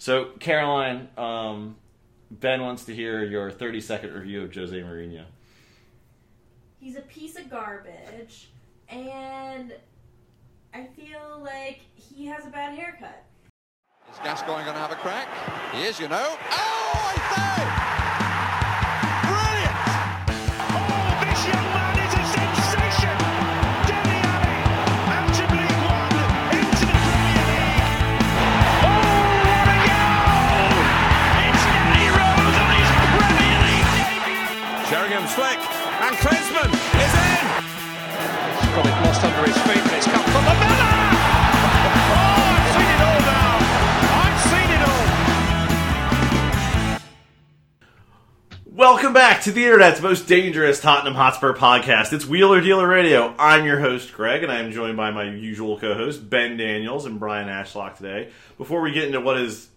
So, Caroline, um, Ben wants to hear your 30 second review of Jose Mourinho. He's a piece of garbage, and I feel like he has a bad haircut. Is Gascoigne going to have a crack? He is, you know. Oh, I say! Debut. Sheringham and Klinsmann is in! He's got it lost under his feet, and it's come from the Miller! Oh, I've seen it all now! I've seen it all! Welcome back to the internet's most dangerous Tottenham Hotspur podcast. It's Wheeler Dealer Radio. I'm your host, Greg, and I am joined by my usual co hosts, Ben Daniels and Brian Ashlock today. Before we get into what is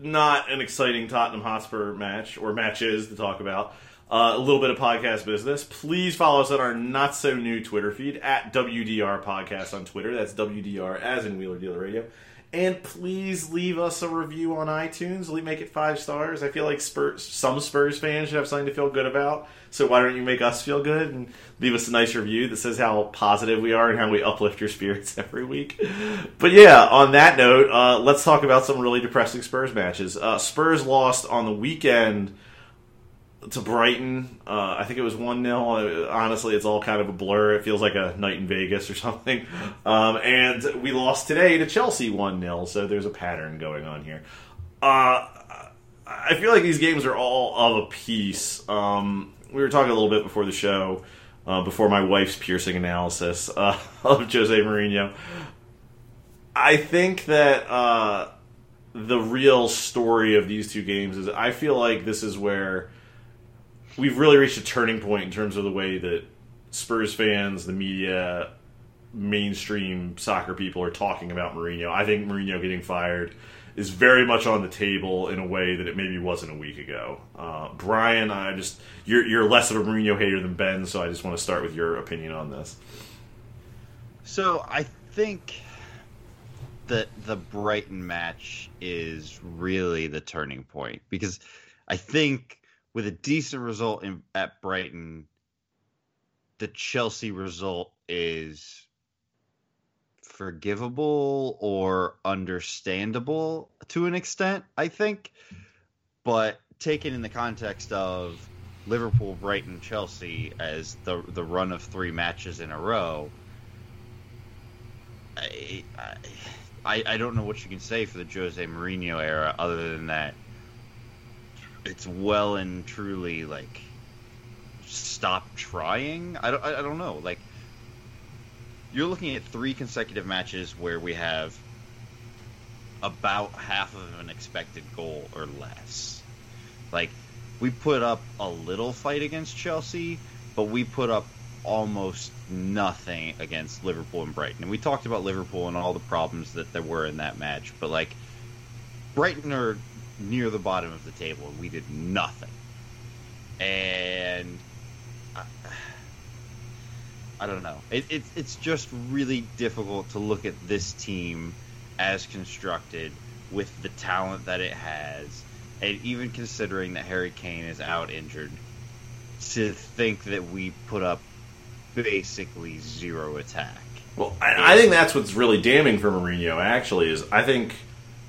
not an exciting Tottenham Hotspur match, or matches to talk about, uh, a little bit of podcast business, please follow us on our not so new Twitter feed at WDR Podcast on Twitter. That's WDR as in Wheeler Dealer Radio. And please leave us a review on iTunes. We Make it five stars. I feel like Spurs, some Spurs fans should have something to feel good about. So why don't you make us feel good and leave us a nice review that says how positive we are and how we uplift your spirits every week. But yeah, on that note, uh, let's talk about some really depressing Spurs matches. Uh, Spurs lost on the weekend to Brighton. Uh, I think it was 1 0. Honestly, it's all kind of a blur. It feels like a night in Vegas or something. Um, and we lost today to Chelsea 1 0, so there's a pattern going on here. Uh, I feel like these games are all of a piece. Um, we were talking a little bit before the show, uh, before my wife's piercing analysis uh, of Jose Mourinho. I think that uh, the real story of these two games is I feel like this is where we've really reached a turning point in terms of the way that Spurs fans, the media, mainstream soccer people are talking about Mourinho. I think Mourinho getting fired is very much on the table in a way that it maybe wasn't a week ago. Uh, Brian, I just you're you're less of a Mourinho hater than Ben, so I just want to start with your opinion on this. So I think that the Brighton match is really the turning point because I think with a decent result in, at Brighton, the Chelsea result is forgivable or understandable to an extent, I think. But taken in the context of Liverpool, Brighton, Chelsea as the the run of three matches in a row, I, I I don't know what you can say for the Jose Mourinho era other than that it's well and truly like stop trying. I don't I don't know. Like you're looking at three consecutive matches where we have about half of an expected goal or less. Like we put up a little fight against Chelsea, but we put up almost nothing against Liverpool and Brighton. And we talked about Liverpool and all the problems that there were in that match, but like Brighton are near the bottom of the table and we did nothing. And I, I don't know. It, it, it's just really difficult to look at this team as constructed with the talent that it has, and even considering that Harry Kane is out injured, to think that we put up basically zero attack. Well, I, I think that's what's really damning for Mourinho. Actually, is I think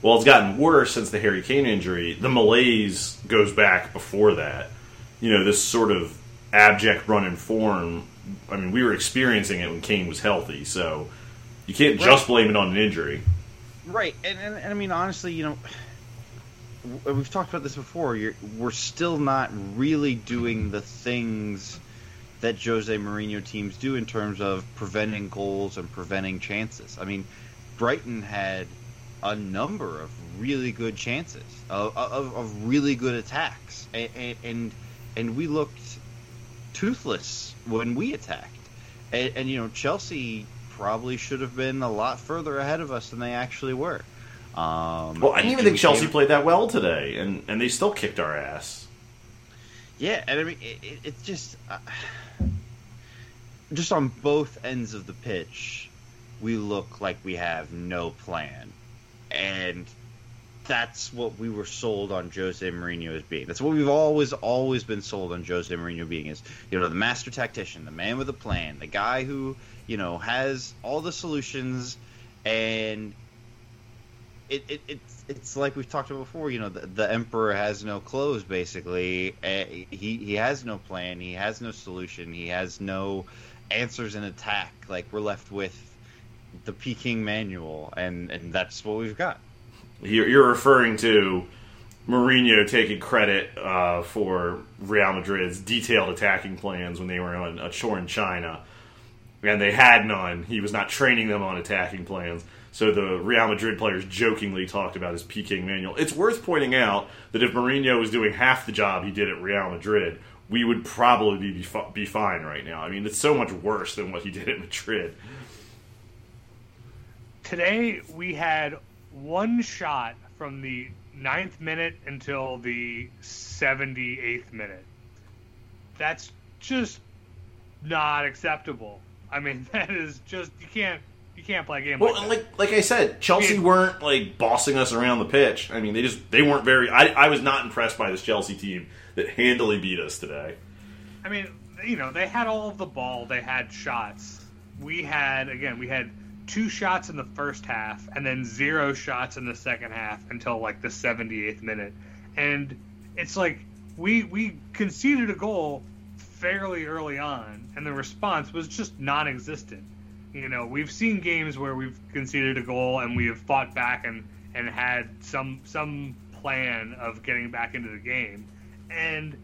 well, it's gotten worse since the Harry Kane injury. The malaise goes back before that. You know, this sort of abject run in form. I mean, we were experiencing it when Kane was healthy, so you can't just blame it on an injury. Right, and, and, and I mean honestly, you know, we've talked about this before. You're, we're still not really doing the things that Jose Mourinho teams do in terms of preventing goals and preventing chances. I mean, Brighton had a number of really good chances of, of, of really good attacks, and, and and we looked toothless when we attacked. And, and you know, Chelsea probably should have been a lot further ahead of us than they actually were. Um, Well, I didn't even think Chelsea came- played that well today, and and they still kicked our ass. Yeah, and I mean, it, it, it's just uh, just on both ends of the pitch, we look like we have no plan, and that's what we were sold on Jose Mourinho as being. That's what we've always always been sold on Jose Mourinho being is you know the master tactician, the man with a plan, the guy who you know has all the solutions, and it, it it's it's like we've talked about before. You know the, the emperor has no clothes. Basically, uh, he he has no plan. He has no solution. He has no answers in attack. Like we're left with the Peking manual, and and that's what we've got. You're, referring to Mourinho taking credit uh, for Real Madrid's detailed attacking plans when they were on a tour in China, and they had none. He was not training them on attacking plans. So the Real Madrid players jokingly talked about his Peking manual. It's worth pointing out that if Mourinho was doing half the job he did at Real Madrid, we would probably be, be fine right now. I mean, it's so much worse than what he did at Madrid. Today we had one shot from the ninth minute until the 78th minute. That's just not acceptable. I mean, that is just you can't you can't play a game Well, like like like I said, Chelsea Yeah. weren't like bossing us around the pitch. I mean, they just they weren't very. I I was not impressed by this Chelsea team that handily beat us today. I mean, you know, they had all of the ball, they had shots. We had again, we had two shots in the first half and then zero shots in the second half until like the 78th minute. And it's like we we conceded a goal fairly early on and the response was just non-existent. You know, we've seen games where we've conceded a goal and we have fought back and and had some some plan of getting back into the game. And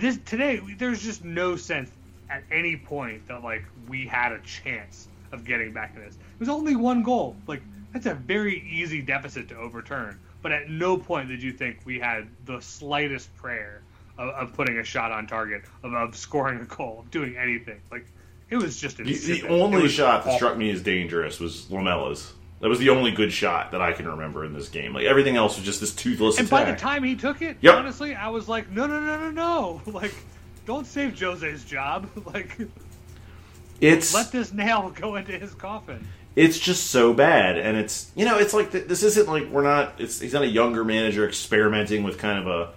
this today there's just no sense at any point that like we had a chance of getting back to this. It was only one goal. Like that's a very easy deficit to overturn. But at no point did you think we had the slightest prayer of, of putting a shot on target, of, of scoring a goal, of doing anything. Like it was just The, the only shot that struck me as dangerous was Lamela's. That was the only good shot that I can remember in this game. Like everything else was just this toothless And by the time he took it, Yep. honestly, I was like, no, no, no, no, no. Like, don't save Jose's job. Like, it's let this nail go into his coffin. it's just so bad and it's you know it's like th- this isn't like we're not it's he's not a younger manager experimenting with kind of a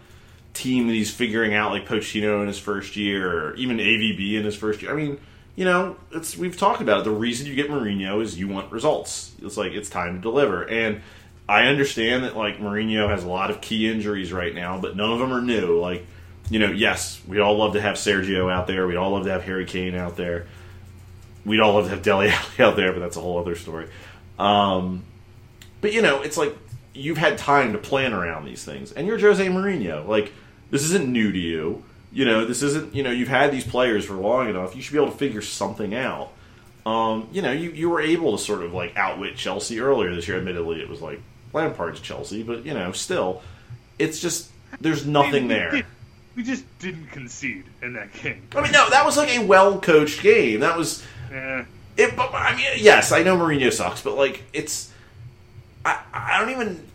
team that he's figuring out like Pochino in his first year or even AVB in his first year. I mean you know it's we've talked about it. The reason you get Mourinho is you want results. It's like it's time to deliver. And I understand that like Mourinho has a lot of key injuries right now but none of them are new. Like you know yes we'd all love to have Sergio out there. We'd all love to have Harry Kane out there we'd all love to have Dele Alli out there, but that's a whole other story. Um, but you know, it's like you've had time to plan around these things, and you're Jose Mourinho. Like this isn't new to you. You know, this isn't. You know, you've had these players for long enough. You should be able to figure something out. Um, you know, you you were able to sort of like outwit Chelsea earlier this year. Admittedly, it was like Lampard's Chelsea, but you know, still, it's just there's nothing We- we there. we just didn't concede in that game. I mean, no, that was like a well coached game. That was Eh, It, but I mean, yes, I know Mourinho sucks, but like, it's I I don't even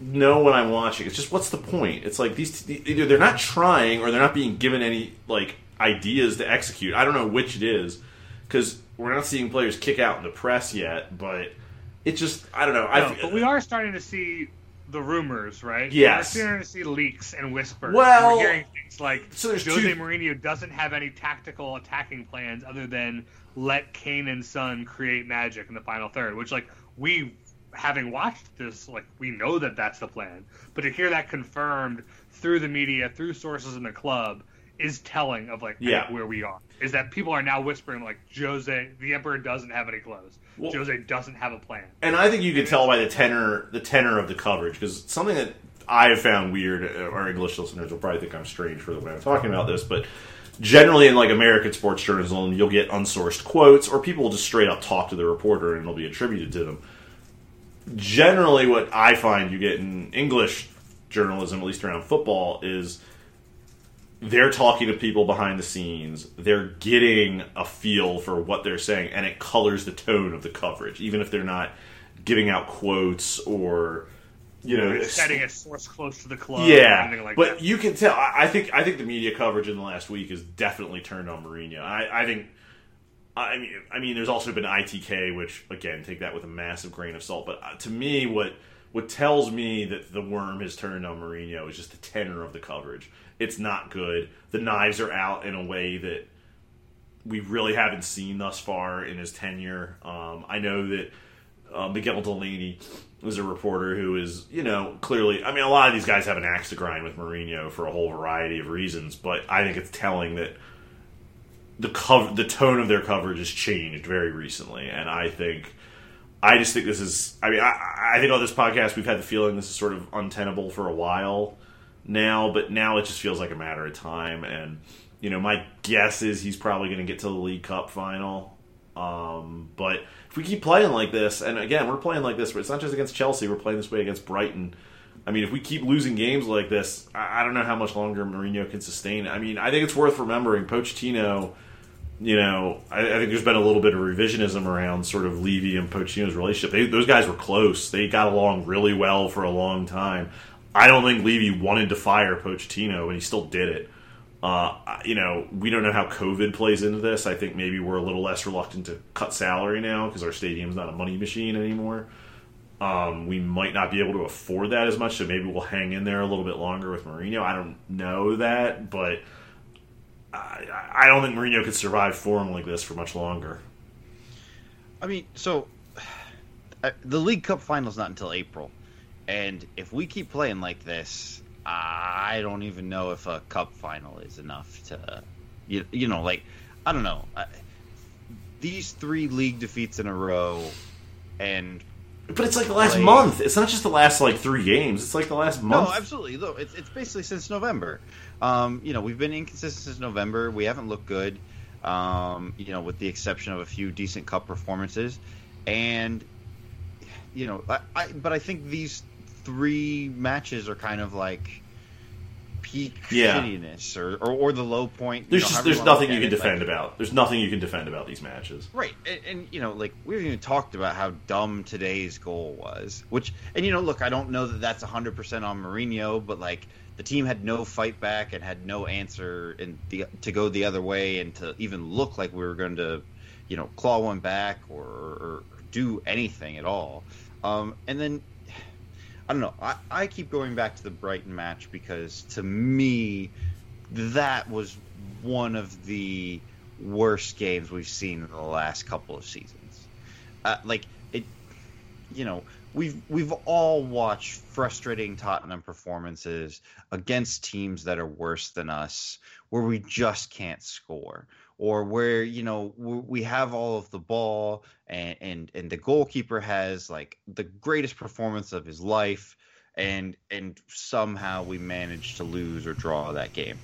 know when I'm watching. It's just what's the point? It's like these either they're not trying or they're not being given any like ideas to execute. I don't know which it is because we're not seeing players kick out in the press yet, but it just I don't know. No, but we are starting to see the rumors, right? Yes. We're starting to see leaks and whispers. Well- we're hearing things like So there's Jose two- Mourinho doesn't have any tactical attacking plans other than let Kane and Son create magic in the final third, which like we having watched this like we know that that's the plan. But to hear that confirmed through the media through sources in the club is telling of like Yeah. where we are. Is that people are now whispering like Jose the emperor doesn't have any clothes. Well- Jose doesn't have a plan. And I think you could tell by the tenor the tenor of the coverage because something that I have found weird. uh, Our English listeners will probably think I'm strange for the way I'm talking about this, but generally in like American sports journalism, you'll get unsourced quotes or people will just straight up talk to the reporter and it'll be attributed to them. Generally, what I find you get in English journalism, at least around football, is they're talking to people behind the scenes. They're getting a feel for what they're saying, and it colors the tone of the coverage, even if they're not giving out quotes or you know setting a source close to the club yeah, like but that you can tell. I I think I think the media coverage in the last week has definitely turned on Mourinho. I, I think. I mean, I mean, there's also been ITK, which again, take that with a massive grain of salt. But uh, to me, what what tells me that the worm has turned on Mourinho is just the tenor of the coverage. It's not good. The knives are out in a way that we really haven't seen thus far in his tenure. Um, I know that uh, Miguel Delaney was a reporter who is, you know, clearly. I mean, a lot of these guys have an axe to grind with Mourinho for a whole variety of reasons, but I think it's telling that the cover, the tone of their coverage has changed very recently, and I think. I just think this is. I mean, I, I think on this podcast we've had the feeling this is sort of untenable for a while now, but now it just feels like a matter of time. And you know, my guess is he's probably going to get to the League Cup final. Um, but if we keep playing like this, and again, we're playing like this, but it's not just against Chelsea. We're playing this way against Brighton. I mean, if we keep losing games like this, I, I don't know how much longer Mourinho can sustain. I mean, I think it's worth remembering Pochettino. You know, I, I think there's been a little bit of revisionism around sort of Levy and Pochettino's relationship. They, those guys were close. They got along really well for a long time. I don't think Levy wanted to fire Pochettino, and he still did it. Uh, you know, we don't know how COVID plays into this. I think maybe we're a little less reluctant to cut salary now because our stadium's not a money machine anymore. Um, we might not be able to afford that as much, so maybe we'll hang in there a little bit longer with Mourinho. I don't know that, but I, I don't think Mourinho could survive form like this for much longer. I mean, so the League Cup final's not until April, and if we keep playing like this, I don't even know if a cup final is enough to, you, you know, like I don't know. I, these three league defeats in a row, and But it's like the last Play- month. It's not just the last like three games. It's like the last month. No, absolutely. Look, it's, it's basically since November. Um, you know, we've been inconsistent since November. We haven't looked good. Um, you know, with the exception of a few decent cup performances, and you know, I, I but I think these three matches are kind of like peak Yeah. shittiness or, or or the low point. you There's know, just there's nothing you can it, like- defend about. There's nothing you can defend about these matches. Right, and, and you know, like we haven't even talked about how dumb today's goal was. Which, and you know, look, I don't know that that's 100 percent on Mourinho, but like the team had no fight back and had no answer and the, to go the other way and to even look like we were going to, you know, claw one back or, or do anything at all. Um, and then I don't know. I, I keep going back to the Brighton match because to me, that was one of the worst games we've seen in the last couple of seasons. Uh, like it, you know, we've we've all watched frustrating Tottenham performances against teams that are worse than us, where we just can't score, or where you know we have all of the ball and and and the goalkeeper has like the greatest performance of his life, and and somehow we manage to lose or draw that game.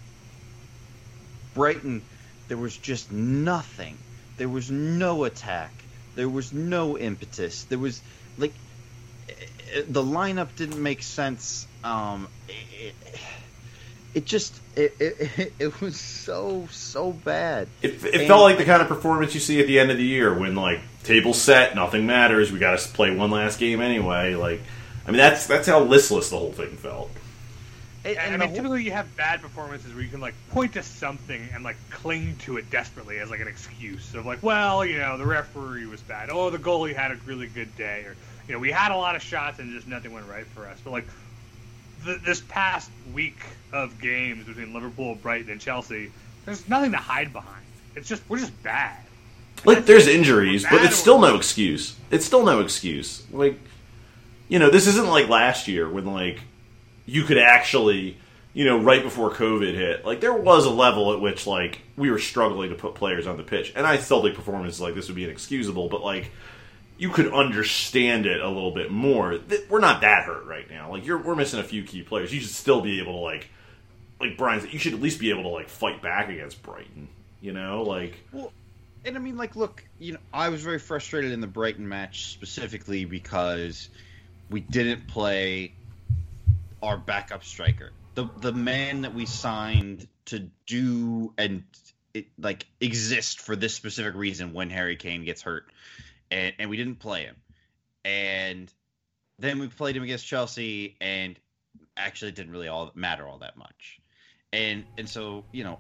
Brighton, there was just nothing. There was no attack. There was no impetus. There was like eh, the lineup didn't make sense. Um, it, it just it, it it was so so bad. It, it And- felt like the kind of performance you see at the end of the year when like table set, nothing matters. We got to play one last game anyway. Like, I mean, that's that's how listless the whole thing felt. And, And, and I mean, whole- typically you have bad performances where you can like point to something and like cling to it desperately as like an excuse of like, well, you know, the referee was bad. Oh, the goalie had a really good day, or you know, we had a lot of shots and just nothing went right for us. But like th- this past week of games between Liverpool, Brighton, and Chelsea, there's nothing to hide behind. It's just we're just bad. Like, there's injuries, but it's still no excuse. It's still no excuse. Like, you know, this isn't like last year when like you could actually, you know, right before COVID hit, like there was a level at which like we were struggling to put players on the pitch, and I still think performances like this would be inexcusable, but like you could understand it a little bit more. We're not that hurt right now. Like you're, we're missing a few key players. You should still be able to like, like Brian you should at least be able to like fight back against Brighton. You know, like Well, and I mean, like, look, you know, I was very frustrated in the Brighton match specifically because we didn't play our backup striker, the the man that we signed to do and it, like exist for this specific reason when Harry Kane gets hurt, and and we didn't play him, and then we played him against Chelsea, and actually it didn't really all matter all that much, and and so you know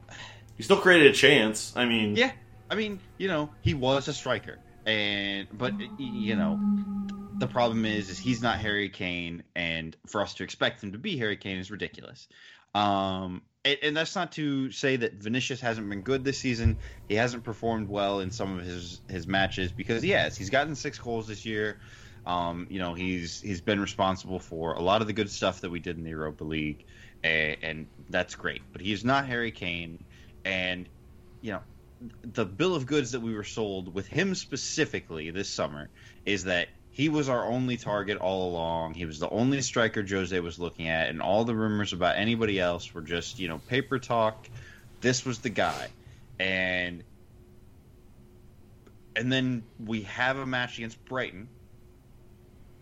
he still created a chance. I mean, yeah, I mean, you know, he was a striker, and but you know, the problem is is he's not Harry Kane, and for us to expect him to be Harry Kane is ridiculous. Um, and, that's not to say that Vinicius hasn't been good this season. He hasn't performed well in some of his his matches because has. He's gotten six goals this year. Um, you know, he's he's been responsible for a lot of the good stuff that we did in the Europa League, and, and that's great. But he's not Harry Kane, and you know, the bill of goods that we were sold with him specifically this summer is that he was our only target all along. He was the only striker Jose was looking at, and all the rumors about anybody else were just, you know, paper talk. This was the guy. And and then we have a match against Brighton,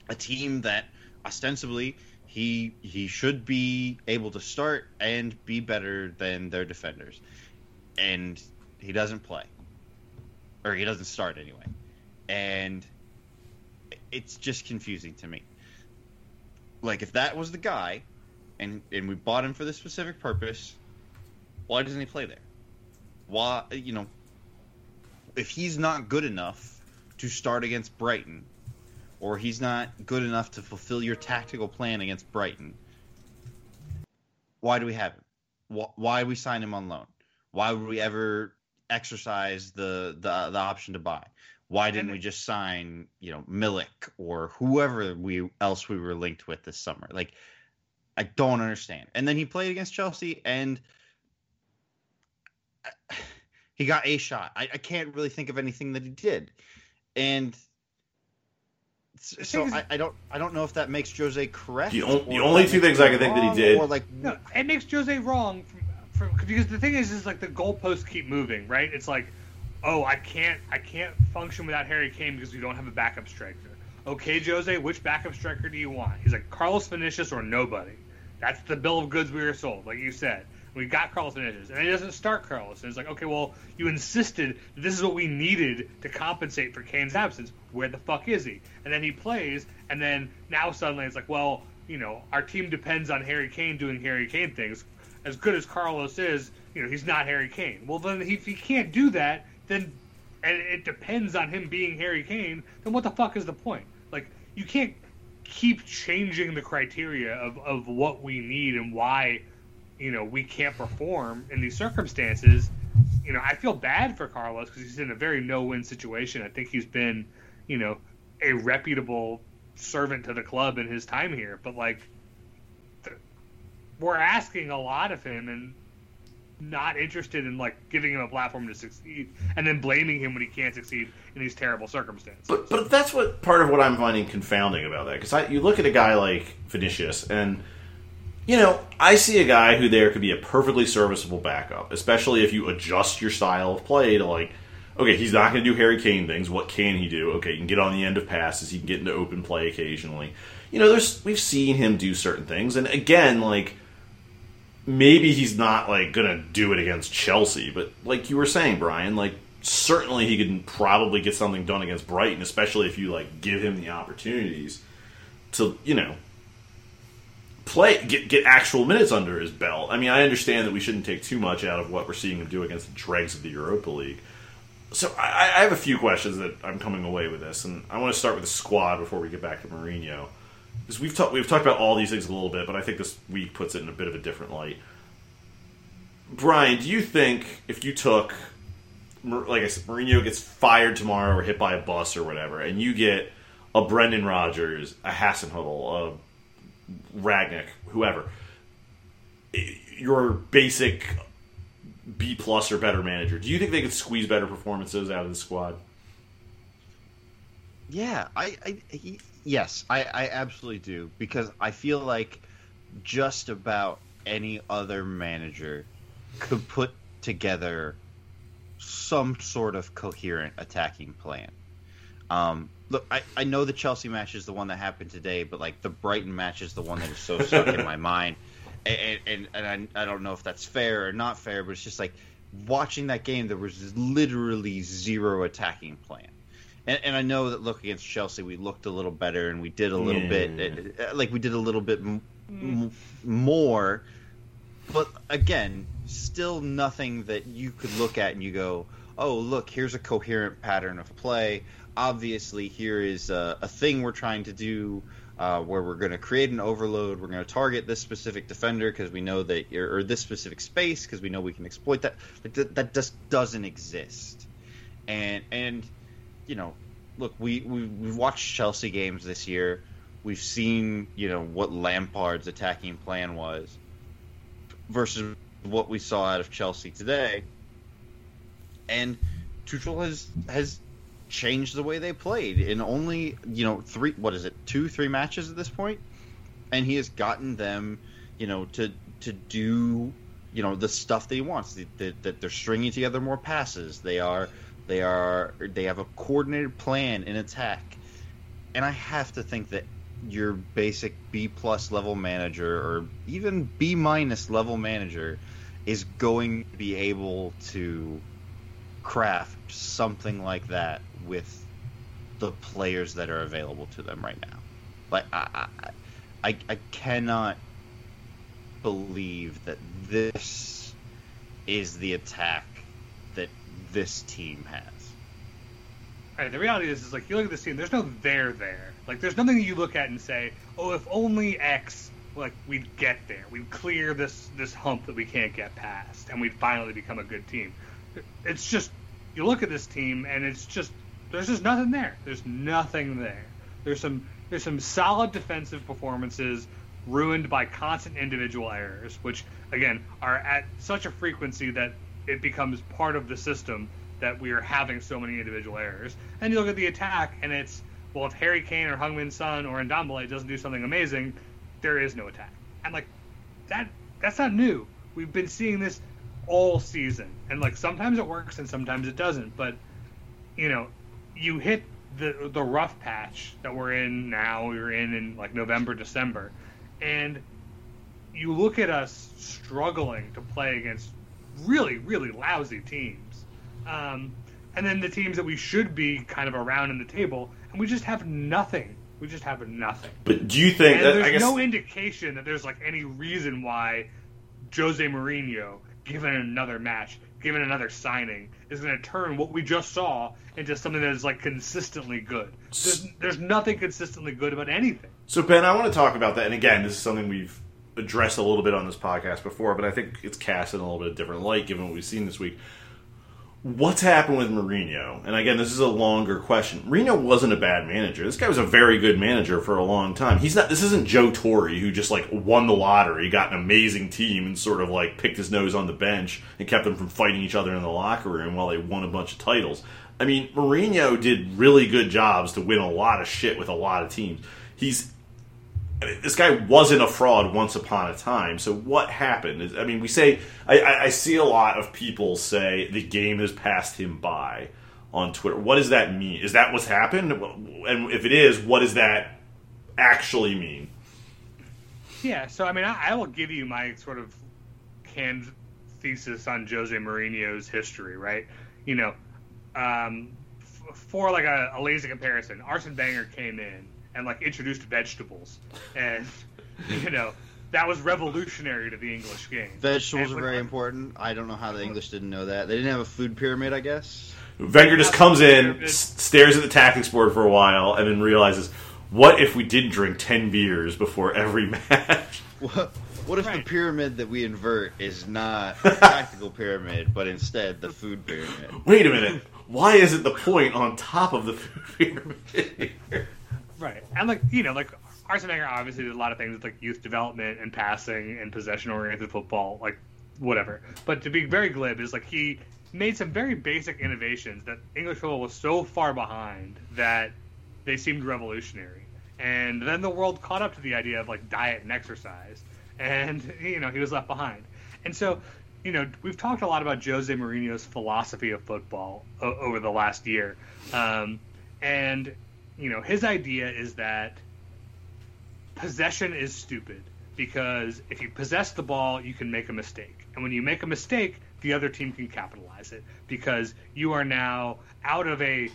a team that ostensibly he he should be able to start and be better than their defenders. And he doesn't play. Or he doesn't start anyway. And it's just confusing to me. Like if that was the guy and and we bought him for this specific purpose, why doesn't he play there? Why you know if he's not good enough to start against Brighton or he's not good enough to fulfill your tactical plan against Brighton, why do we have him? Wh- Why we sign him on loan? Why would we ever exercise the the, the option to buy? Why didn't we just sign, you know, Milik or whoever we else we were linked with this summer? Like, I don't understand. And then he played against Chelsea, and he got a shot. I, I can't really think of anything that he did, and so I, I don't I don't know if that makes Jose correct. The on- the only two things I can think that he did- or like No, it makes Jose wrong from, from, because the thing is, is like the goalposts keep moving, right? It's like, oh, I can't, I can't function without Harry Kane because we don't have a backup striker. Okay, Jose, which backup striker do you want? He's like Carlos Vinicius or nobody. That's the bill of goods we were sold, like you said. We got Carlos Vinicius, and he doesn't start Carlos. And it's like, okay, well, you insisted this is what we needed to compensate for Kane's absence. Where the fuck is he? And then he plays, and then now suddenly it's like, well, you know, our team depends on Harry Kane doing Harry Kane things. As good as Carlos is, you know, he's not Harry Kane. Well, then if he can't do that, then and it depends on him being Harry Kane, then what the fuck is the point? Like, you can't keep changing the criteria of, of what we need and why, you know, we can't perform in these circumstances. You know, I feel bad for Carlos because he's in a very no-win situation. I think he's been, you know, a reputable servant to the club in his time here, but like, th- we're asking a lot of him and not interested in like giving him a platform to succeed and then blaming him when he can't succeed in these terrible circumstances. But but that's what part of what I'm finding confounding about that because I you look at a guy like Vinicius and you know I see a guy who there could be a perfectly serviceable backup, especially if you adjust your style of play to like. Okay, he's not going to do Harry Kane things. What can he do? Okay, he can get on the end of passes. He can get into open play occasionally. You know, there's we've seen him do certain things, and again, like maybe he's not like gonna do it against Chelsea, but like you were saying, Brian, like certainly he could probably get something done against Brighton, especially if you like give him the opportunities to, you know, play get get actual minutes under his belt. I mean, I understand that we shouldn't take too much out of what we're seeing him do against the dregs of the Europa League. So I, I have a few questions that I'm coming away with this, and I want to start with the squad before we get back to Mourinho. Because we've talked we've talked about all these things a little bit, but I think this week puts it in a bit of a different light. Brian, do you think if you took, like I said, Mourinho gets fired tomorrow or hit by a bus or whatever, and you get a Brendan Rodgers, a Hasenhüttl, a Rangnick, whoever, your basic B plus or better manager, do you think they could squeeze better performances out of the squad? Yeah, I, I he, yes, I, I absolutely do because I feel like just about any other manager could put together some sort of coherent attacking plan. Um, look, I, I know the Chelsea match is the one that happened today, but like the Brighton match is the one that is so stuck in my mind, and and, and I, I don't know if that's fair or not fair, but it's just like watching that game, there was literally zero attacking plan. And, and I know that look against Chelsea, we looked a little better and we did a little Yeah. bit, uh, like we did a little bit m- m- more. But again, still nothing that you could look at and you go, "Oh, look, here's a coherent pattern of play. obviously here is a, a thing we're trying to do uh, where we're going to create an overload. We're going to target this specific defender because we know that, or this specific space because we know we can exploit that. But th- that just doesn't exist. And and you know, look, we, we we've watched Chelsea games this year. We've seen you know what Lampard's attacking plan was versus what we saw out of Chelsea today. And Tuchel has has changed the way they played in only you know three what is it two three matches at this point, and he has gotten them you know to to do you know the stuff that he wants that, that they're stringing together more passes they are they are they have a coordinated plan in attack. And i have to think that your basic b plus level manager or even b minus level manager is going to be able to craft something like that with the players that are available to them right now. Like i i, I, cannot believe that this is the attack this team has. Right, the reality is, is like you look at this team. There's no there there. Like there's nothing you look at and say, oh, if only X, like we'd get there. We'd clear this this hump that we can't get past, and we'd finally become a good team. It's just you look at this team, and it's just there's just nothing there. There's nothing there. There's some there's some solid defensive performances ruined by constant individual errors, which again are at such a frequency that it becomes part of the system that we are having so many individual errors. And you look at the attack, and it's well, if Harry Kane or Heung-Min Son or Ndombele doesn't do something amazing, there is no attack. And like that, that's not new. We've been seeing this all season, and like sometimes it works and sometimes it doesn't. But you know, you hit the the rough patch that we're in now. We're in in like November, December, and you look at us struggling to play against really, really lousy teams. Um, and then the teams that we should be kind of around in the table, and we just have nothing. We just have nothing. But do you think that, there's I guess no indication that there's like any reason why Jose Mourinho, given another match, given another signing, is going to turn what we just saw into something that is like consistently good. There's, there's nothing consistently good about anything. So Ben, I want to talk about that. And again, this is something we've addressed a little bit on this podcast before, but I think it's cast in a little bit of different light given what we've seen this week. What's happened with Mourinho? And again, this is a longer question. Mourinho wasn't a bad manager. This guy was a very good manager for a long time. He's not. This isn't Joe Torre who just like won the lottery, got an amazing team, and sort of like picked his nose on the bench and kept them from fighting each other in the locker room while they won a bunch of titles. I mean, Mourinho did really good jobs to win a lot of shit with a lot of teams. He's I mean, this guy wasn't a fraud once upon a time. So what happened? I mean, we say I, I, see a lot of people say the game has passed him by on Twitter. What does that mean? Is that what's happened? And if it is, what does that actually mean? Yeah, so I mean, I, I will give you my sort of canned thesis on Jose Mourinho's history, right? You know, um, f- for like a, a lazy comparison, Arsene Wenger came in and like introduced vegetables, and you know that was revolutionary to the English game. Vegetables And are very when- important. I don't know how the English didn't know that. They didn't have a food pyramid, I guess. Wenger just comes in, s- stares at the tactics board for a while, and then realizes, what if we did drink 10 beers before every match? What, what if the pyramid that we invert is not a tactical pyramid, but instead the food pyramid? Wait a minute. Why isn't the point on top of the food pyramid? Right. And like you know, like Arsene Wenger obviously did a lot of things with like youth development and passing and possession oriented football, like whatever. But to be very glib is like he made some very basic innovations that English football was so far behind that they seemed revolutionary. And then the world caught up to the idea of like diet and exercise. And you know, he was left behind. And so, you know, we've talked a lot about Jose Mourinho's philosophy of football o- over the last year. Um, and you know, his idea is that possession is stupid because if you possess the ball, you can make a mistake. And when you make a mistake, the other team can capitalize it because you are now out of a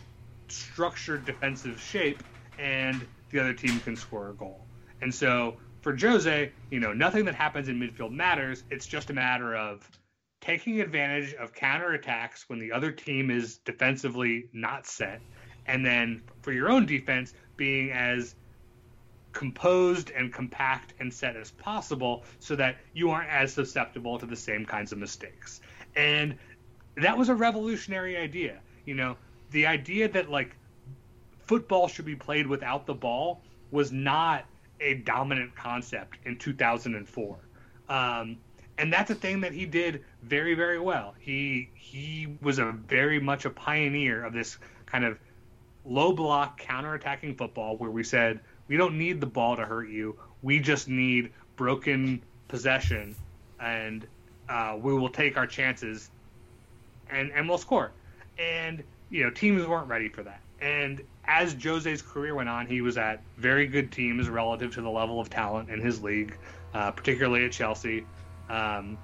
structured defensive shape and the other team can score a goal. And so for Jose, you know, nothing that happens in midfield matters. It's just a matter of taking advantage of counterattacks when the other team is defensively not set and then for your own defense being as composed and compact and set as possible so that you aren't as susceptible to the same kinds of mistakes. And that was a revolutionary idea. You know, the idea that like football should be played without the ball was not a dominant concept in 2004. Um, and that's a thing that he did very, very well. He he was a very much a pioneer of this kind of low block counterattacking football where we said we don't need the ball to hurt you. We just need broken possession, and uh, we will take our chances, and and we'll score. And you know teams weren't ready for that. And as Jose's career went on, he was at very good teams relative to the level of talent in his league, uh, particularly at Chelsea. Um,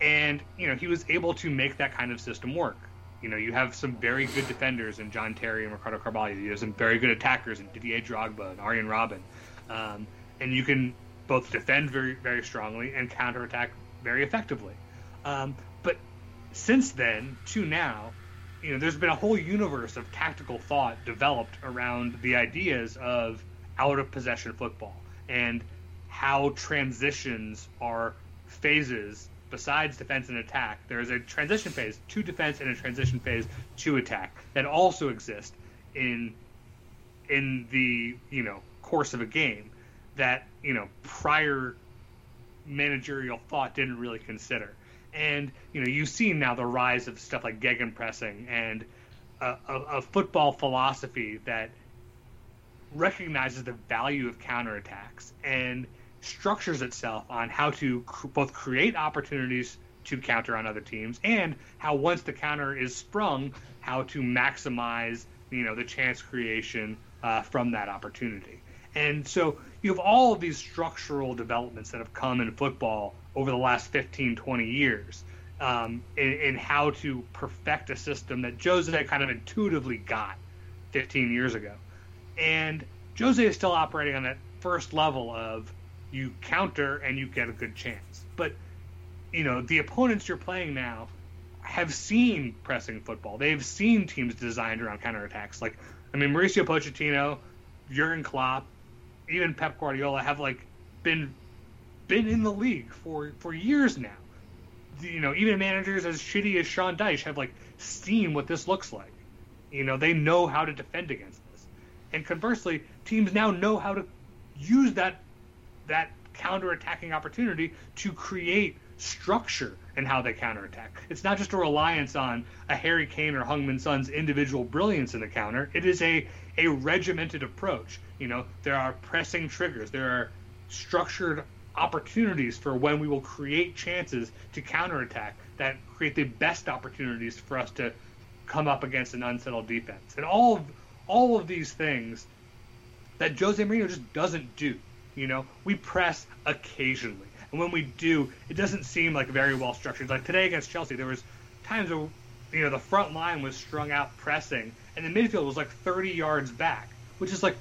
and you know he was able to make that kind of system work. You know, you have some very good defenders in John Terry and Ricardo Carvalho. You have some very good attackers in Didier Drogba and Arjen Robben. Um, and you can both defend very, very strongly and counterattack very effectively. Um, but since then to now, you know, there's been a whole universe of tactical thought developed around the ideas of out of possession football and how transitions are phases besides defense and attack, there is a transition phase to defense and a transition phase to attack that also exist in in the you know course of a game that you know prior managerial thought didn't really consider. And you know you've seen now the rise of stuff like gegenpressing and a, a, a football philosophy that recognizes the value of counterattacks and structures itself on how to cr- both create opportunities to counter on other teams and how once the counter is sprung how to maximize you know the chance creation uh, from that opportunity. And so you have all of these structural developments that have come in football over the last 15 20 years um, in, in how to perfect a system that Jose kind of intuitively got 15 years ago. And Jose is still operating on that first level of you counter and you get a good chance. But you know, the opponents you're playing now have seen pressing football. They've seen teams designed around counterattacks. Like, I mean, Mauricio Pochettino, Jurgen Klopp, even Pep Guardiola have like been been in the league for for years now. You know, even managers as shitty as Sean Dyche have like seen what this looks like. You know, they know how to defend against this. And conversely, teams now know how to use that that counter-attacking opportunity to create structure in how they counterattack. It's not just a reliance on a Harry Kane or Heung-Min Son's individual brilliance in the counter. It is a a regimented approach. You know, there are pressing triggers. There are structured opportunities for when we will create chances to counterattack that create the best opportunities for us to come up against an unsettled defense. And all of all of these things that Jose Mourinho just doesn't do. You know, we press occasionally, and when we do, it doesn't seem like very well structured. Like today against Chelsea, there was times where you know the front line was strung out pressing, and the midfield was like 30 yards back, which is like,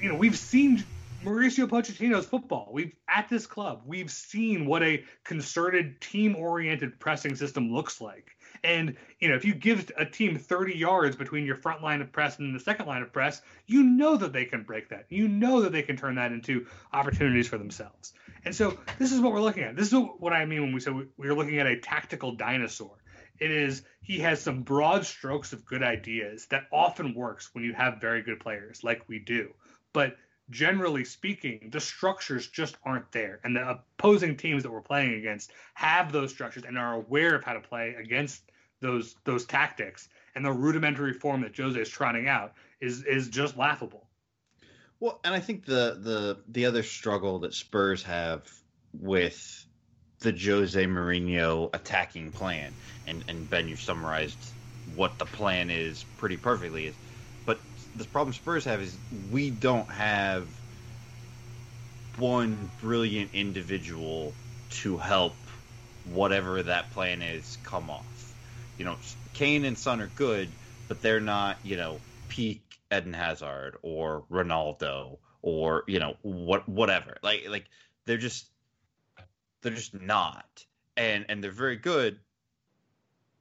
you know, we've seen Mauricio Pochettino's football. We've at this club, we've seen what a concerted, team-oriented pressing system looks like. And you know, if you give a team 30 yards between your front line of press and the second line of press, you know that they can break that. You know that they can turn that into opportunities for themselves. And so this is what we're looking at. This is what I mean when we say we're looking at a tactical dinosaur. It is he has some broad strokes of good ideas that often works when you have very good players like we do. But generally speaking, the structures just aren't there. And the opposing teams that we're playing against have those structures and are aware of how to play against those those tactics. And the rudimentary form that Jose is trotting out is is just laughable. Well, and I think the the the other struggle that Spurs have with the Jose Mourinho attacking plan, and and Ben, you summarized what the plan is pretty perfectly. Is but the problem Spurs have is we don't have one brilliant individual to help whatever that plan is come off. You know, Kane and Son are good, but they're not, you know, peak Eden Hazard or Ronaldo or, you know, what whatever. Like like they're just they're just not. And and they're very good,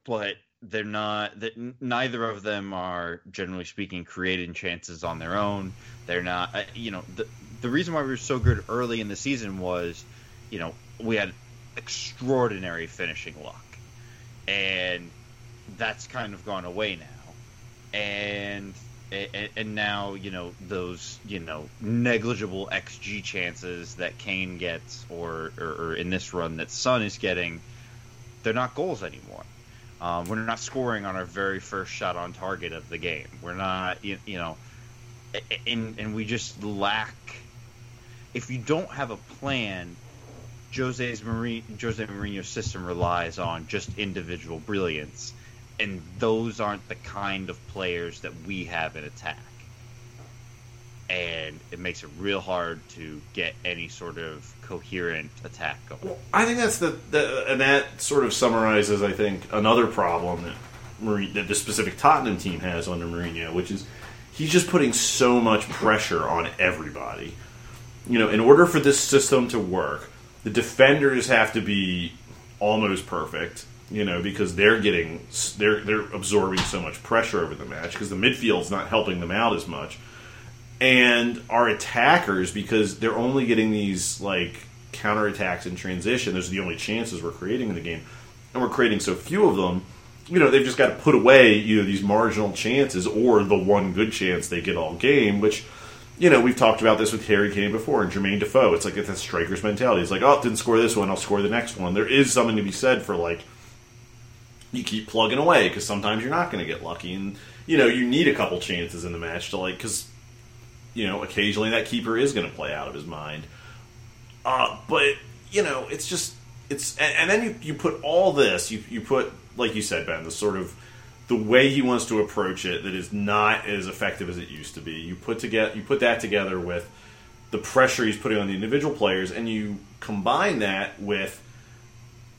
but they're not that neither of them are generally speaking creating chances on their own. They're not uh, you know the the reason why we were so good early in the season was you know we had extraordinary finishing luck. And that's kind of gone away now. And and, now you know those you know negligible xG chances that Kane gets, or, or, or in this run that Son is getting, they're not goals anymore. Um, we're not scoring on our very first shot on target of the game. We're not, you, you know, and and we just lack. If you don't have a plan, Jose's Marine, Jose Mourinho's system relies on just individual brilliance, and those aren't the kind of players that we have in attack. And it makes it real hard to get any sort of coherent attack going. Well, I think that's the, the and that sort of summarizes, I think, another problem that that the specific Tottenham team has under Mourinho, which is he's just putting so much pressure on everybody. You know, in order for this system to work, the defenders have to be almost perfect. You know, because they're getting they're they're absorbing so much pressure over the match because the midfield's not helping them out as much and our attackers because they're only getting these like counterattacks in transition. Those are the only chances we're creating in the game, and we're creating so few of them. You know, they've just got to put away either these marginal chances or the one good chance they get all game. Which, you know, we've talked about this with Harry Kane before and Jermaine Defoe. It's like it's that striker's mentality. It's like, oh, didn't score this one, I'll score the next one. There is something to be said for like you keep plugging away because sometimes you're not going to get lucky, and you know you need a couple chances in the match to like because you know, occasionally that keeper is going to play out of his mind. Uh, but you know, it's just it's and, and, then you, you put all this you you put like you said Ben the sort of the way he wants to approach it that is not as effective as it used to be. You put together you put that together with the pressure he's putting on the individual players, and you combine that with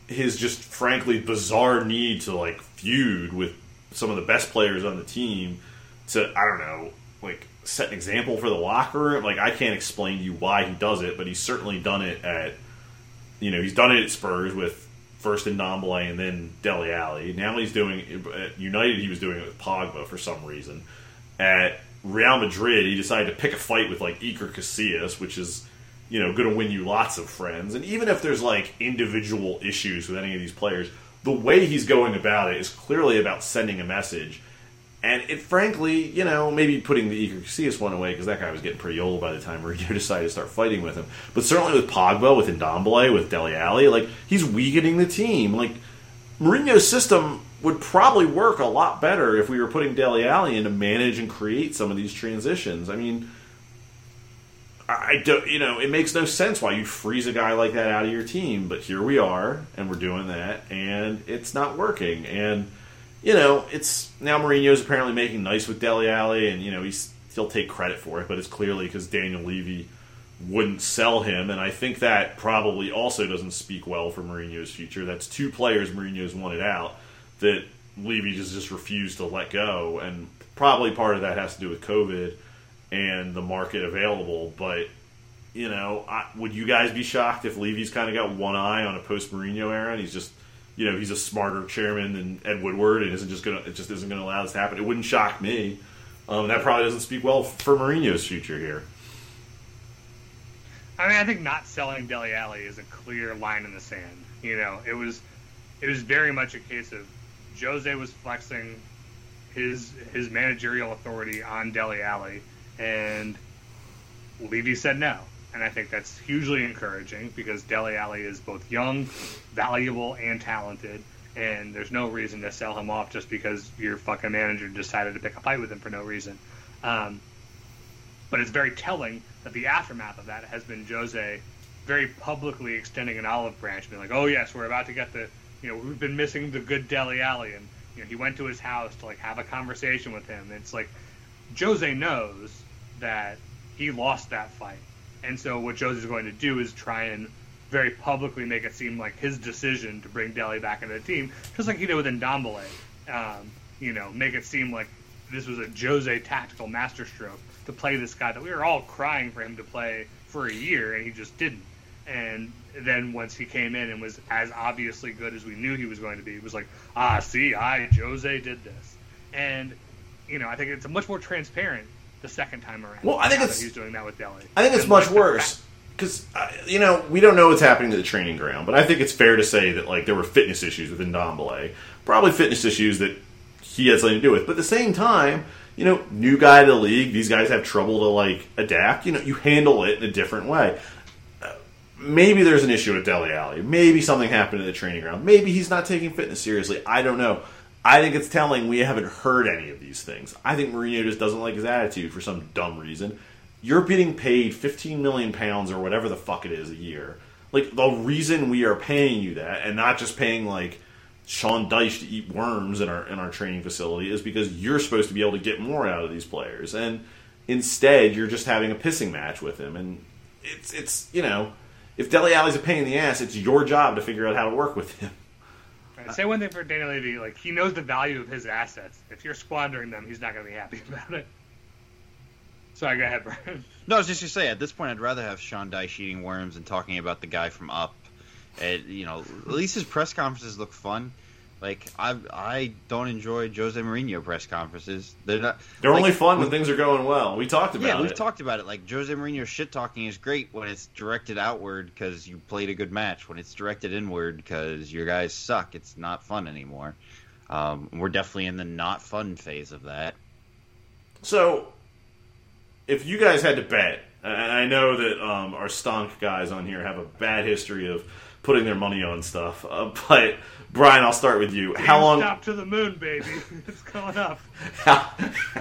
his just frankly bizarre need to like feud with some of the best players on the team to I don't know like set an example for the locker room. Like I can't explain to you why he does it, but he's certainly done it at you know he's done it at Spurs with first in Ndombele and then Dele Alli. Now he's doing at United. He was doing it with Pogba for some reason. At Real Madrid, he decided to pick a fight with like Iker Casillas, which is you know going to win you lots of friends. And even if there's like individual issues with any of these players, the way he's going about it is clearly about sending a message and it, frankly, you know, maybe putting the Iker Casillas one away because that guy was getting pretty old by the time Mourinho decided to start fighting with him. But certainly with Pogba, with Ndombele, with Dele Alli, like he's weakening the team. Like Mourinho's system would probably work a lot better if we were putting Dele Alli in to manage and create some of these transitions. I mean, I don't, you know, it makes no sense why you'd freeze a guy like that out of your team. But here we are, and we're doing that, and it's not working. And you know, it's now Mourinho's apparently making nice with Dele Alli, and you know he's he'll take credit for it, but it's clearly because Daniel Levy wouldn't sell him, and I think that probably also doesn't speak well for Mourinho's future. That's two players Mourinho's wanted out that Levy just just refused to let go, and probably part of that has to do with COVID and the market available. But you know, I, would you guys be shocked if Levy's kind of got one eye on a post Mourinho era and he's just you know he's a smarter chairman than Ed Woodward and isn't just gonna it just isn't gonna allow this to happen. It wouldn't shock me. Um, that probably doesn't speak well for Mourinho's future here. I mean, I think not selling Dele Alli is a clear line in the sand. You know, it was it was very much a case of Jose was flexing his his managerial authority on Dele Alli, and Levy said no. And I think that's hugely encouraging because Dele Alli is both young, valuable, and talented. And there's no reason to sell him off just because your fucking manager decided to pick a fight with him for no reason. Um, but it's very telling that the aftermath of that has been Jose very publicly extending an olive branch, being like, "Oh yes, we're about to get the, you know, we've been missing the good Dele Alli," and you know, he went to his house to like have a conversation with him. It's like Jose knows that he lost that fight, and so what Jose's going to do is try and very publicly make it seem like his decision to bring Dele back into the team, just like he did with Ndombele. Um, you know, make it seem like this was a Jose tactical masterstroke to play this guy that we were all crying for him to play for a year, and he just didn't. And then once he came in and was as obviously good as we knew he was going to be, it was like, ah, see, I Jose did this, and you know, I think it's a much more transparent the second time around. Well, I think it's- he's doing that with Dele. I think it's And much like worse because you know we don't know what's happening to the training ground, but I think it's fair to say that like there were fitness issues with Ndombele, probably fitness issues that he had something to do with. But at the same time, you know, new guy to the league, these guys have trouble to like adapt. You know, you handle it in a different way. Uh, Maybe there's an issue with Dele Alli. Maybe something happened at the training ground. Maybe he's not taking fitness seriously. I don't know. I think it's telling we haven't heard any of these things. I think Mourinho just doesn't like his attitude for some dumb reason. You're getting paid 15 million pounds or whatever the fuck it is a year. Like the reason we are paying you that and not just paying like Sean Dyche to eat worms in our in our training facility is because you're supposed to be able to get more out of these players and instead you're just having a pissing match with him and it's it's you know if Dele Alli's a pain in the ass, it's your job to figure out how to work with him. Say one thing for Daniel Levy, like he knows the value of his assets. If you're squandering them, he's not going to be happy about it. Sorry, go ahead, Brian. No, I was just gonna say at this point I'd rather have Sean Dyche eating worms and talking about the guy from Up. And you know, at least his press conferences look fun. Like I, I don't enjoy Jose Mourinho press conferences. They're not. They're like, only fun when things are going well. We talked about Yeah, it. we've talked about it. Like Jose Mourinho shit talking is great when it's directed outward because you played a good match. When it's directed inward because your guys suck, it's not fun anymore. Um, we're definitely in the not fun phase of that. So, if you guys had to bet, and I know that um, our stonk guys on here have a bad history of putting their money on stuff, uh, but Brian, I'll start with you. How long? Stop to the moon, baby. it's going up. How,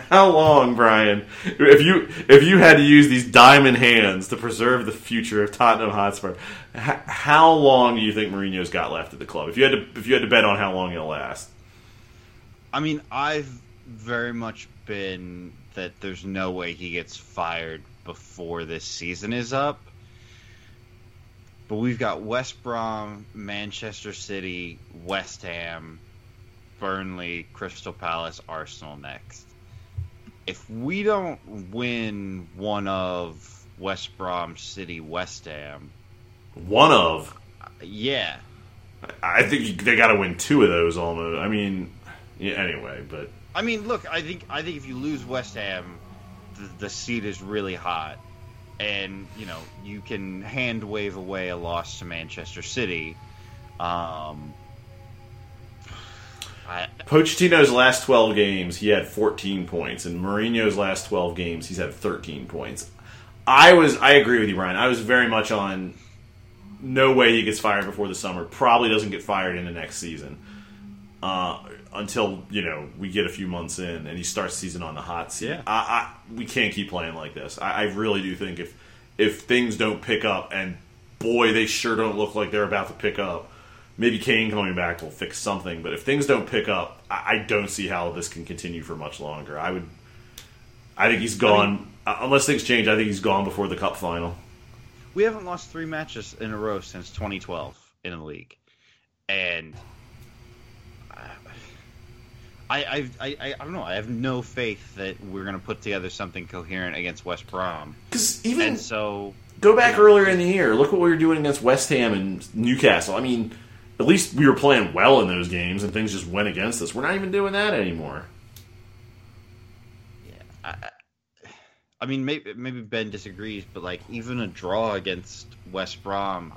how long, Brian? If you if you had to use these diamond hands to preserve the future of Tottenham Hotspur, h- how long do you think Mourinho's got left at the club? If you had to if you had to bet on how long it'll last, I mean, I've very much been that there's no way he gets fired before this season is up. But we've got West Brom, Manchester City, West Ham, Burnley, Crystal Palace, Arsenal next. If we don't win one of West Brom, City, West Ham, one of yeah, I think they got to win two of those almost. I mean, yeah, anyway, but I mean, look, I think I think if you lose West Ham, the, the seat is really hot, and you know you can hand wave away a loss to Manchester City. Um, I, Pochettino's last 12 games, he had 14 points, and Mourinho's last 12 games, he's had 13 points. I was, I agree with you, Brian. I was very much on no way he gets fired before the summer. Probably doesn't get fired in the next season uh, until you know we get a few months in and he starts season on the hot seat. Yeah. I, I, we can't keep playing like this. I, I really do think if if things don't pick up, and boy, they sure don't look like they're about to pick up. Maybe Kane coming back will fix something, but if things don't pick up, I, I don't see how this can continue for much longer. I would, I think he's gone uh, unless things change. I think he's gone before the cup final. we haven't lost three matches in a row since 2012 in the league, and uh, I I, I I I don't know. I have no faith that we're going to put together something coherent against West Brom, Because even and so Go back earlier in the year. Look what we were doing against West Ham and Newcastle. I mean, at least we were playing well in those games, and things just went against us. We're not even doing that anymore. Yeah, I, I mean, maybe maybe Ben disagrees, but like even a draw against West Brom,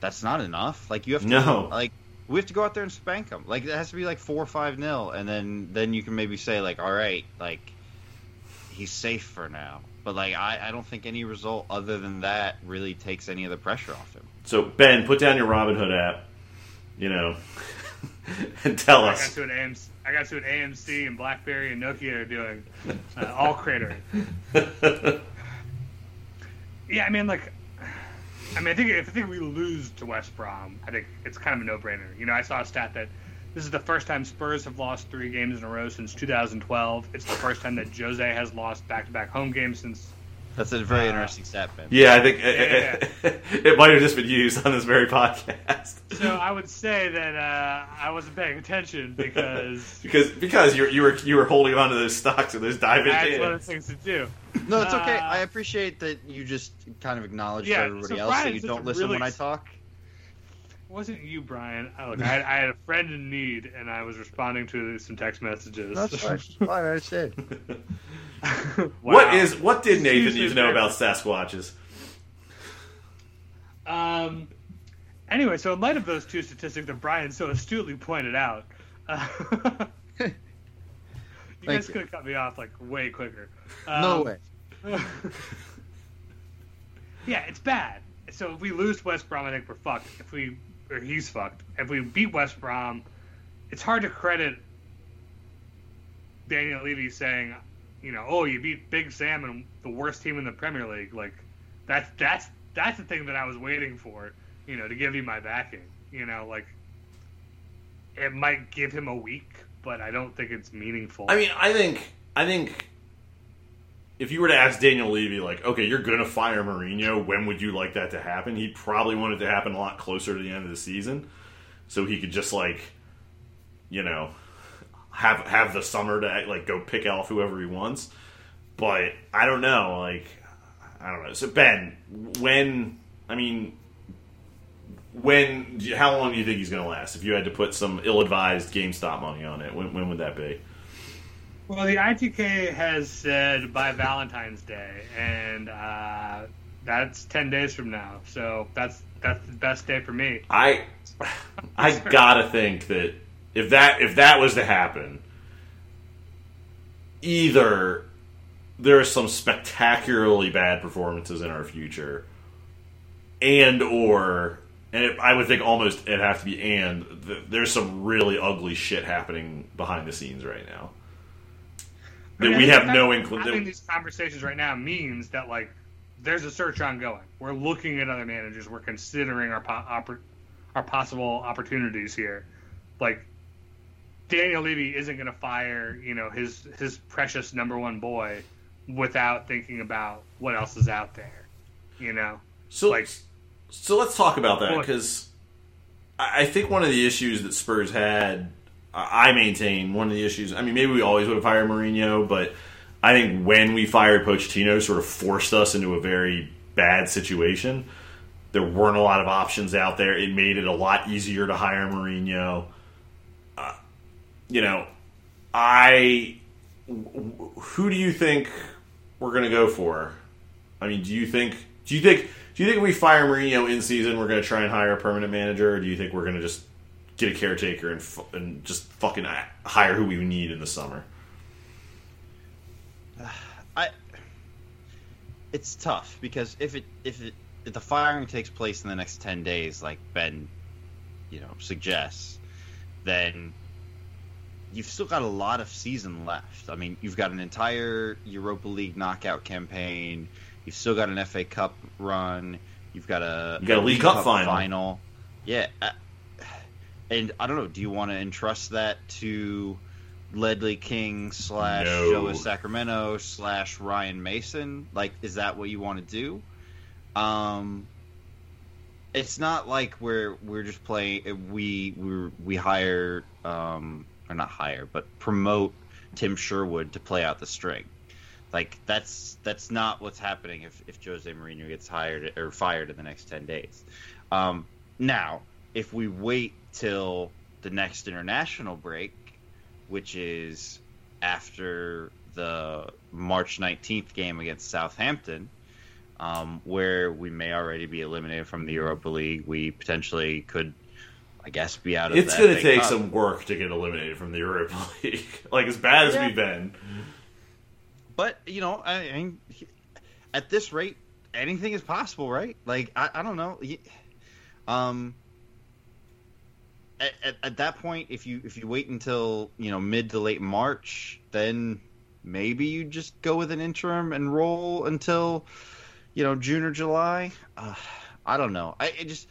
that's not enough. Like you have to No. like we have to go out there and spank them. Like it has to be like four or five nil, and then then you can maybe say like, all right, like he's safe for now. But like I, I don't think any result other than that really takes any of the pressure off him. So Ben, put down your Robinhood app, you know, and tell I got us. to an AMC, I got to an AMC and BlackBerry and Nokia are doing uh, all cratering. Yeah, I mean, like, I mean, I think if I think we lose to West Brom, I think it's kind of a no-brainer. You know, I saw a stat that this is the first time Spurs have lost three games in a row since 2012. It's the first time that Jose has lost back-to-back home games since That's a very Uh, interesting stat, Ben. Yeah, I think Yeah, it might have just been used on this very podcast. So I would say that uh, I wasn't paying attention because because because you you were you were holding on to those stocks and those diamond that's one of the things to do. No, it's okay. Uh, I appreciate that you just kind of acknowledge Yeah, everybody so else that Brian's you don't listen really I talk. It wasn't you, Brian. I, look, I, had, I had a friend in need, and I was responding to some text messages. That's fine. I understand. What Wow. is what did Nathan Usually need to know about Sasquatches? Um. Anyway, so in light of those two statistics that Brian so astutely pointed out, uh, you guys could have cut me off like way quicker. no Um, way. yeah, it's bad. So if we lose to West Brom, I think we're fucked. If we or he's fucked. If we beat West Brom, it's hard to credit Daniel Levy saying, you know, oh, you beat Big Sam and the worst team in the Premier League. Like that's that's that's the thing that I was waiting for. You know, to give you my backing. You know, like it might give him a week, but I don't think it's meaningful. I mean, I think I think if you were to ask Daniel Levy, like, okay, you're going to fire Mourinho, when would you like that to happen? He'd probably want it to happen a lot closer to the end of the season, so he could just like, you know, have have the summer to like go pick off whoever he wants. But I don't know, like, I don't know. So Ben, when I mean. When? How long do you think he's going to last? If you had to put some ill-advised GameStop money on it, when, when would that be? Well, the ITK has said by Valentine's Day, and uh, that's ten days from now. So that's that's the best day for me. I I gotta think that if that if that was to happen, either there are some spectacularly bad performances in our future, and or and it, I would think almost it'd have to be and th- there's some really ugly shit happening behind the scenes right now that mean, we have no inclination. Having inclination. these conversations right now means that like there's a search ongoing. We're looking at other managers. We're considering our po- our possible opportunities here. Like Daniel Levy isn't going to fire you know his his precious number one boy without thinking about what else is out there. You know. So, like- so let's talk about that because I I think one of the issues that Spurs had, I maintain one of the issues. I mean, maybe we always would have hired Mourinho, but I think when we fired Pochettino, sort of forced us into a very bad situation. There weren't a lot of options out there. It made it a lot easier to hire Mourinho. Uh, you know, I. Who do you think we're going to go for? I mean, do you think do you think do you think we fire Mourinho in season, we're going to try and hire a permanent manager, or do you think we're going to just get a caretaker and fu- and just fucking hire who we need in the summer? I it's tough because if it if it if the firing takes place in the next 10 days like Ben you know suggests then you've still got a lot of season left. I mean, you've got an entire Europa League knockout campaign. You've still got an FA Cup run. You've got a You got a League Cup final. Yeah, uh, and I don't know. Do you want to entrust that to Ledley King slash No. Joe Sacramento slash Ryan Mason? Like, is that what you want to do? Um, it's not like we're we're just playing. We we we hire um or not hire, but promote Tim Sherwood to play out the string. Like that's that's not what's happening if if Jose Mourinho gets hired or fired in the next ten days. Um, now, if we wait till the next international break, which is after the March 19th game against Southampton, um, where we may already be eliminated from the Europa League, we potentially could, I guess, be out of. It's going to take Cup. some work to get eliminated from the Europa League. like as bad as Yeah. we've been. But you know, I, I at this rate, anything is possible, right? Like I, I don't know. Um, at, at, at that point, if you if you wait until you know mid to late March, then maybe you just go with an interim and roll until you know June or July. Uh, I don't know. I just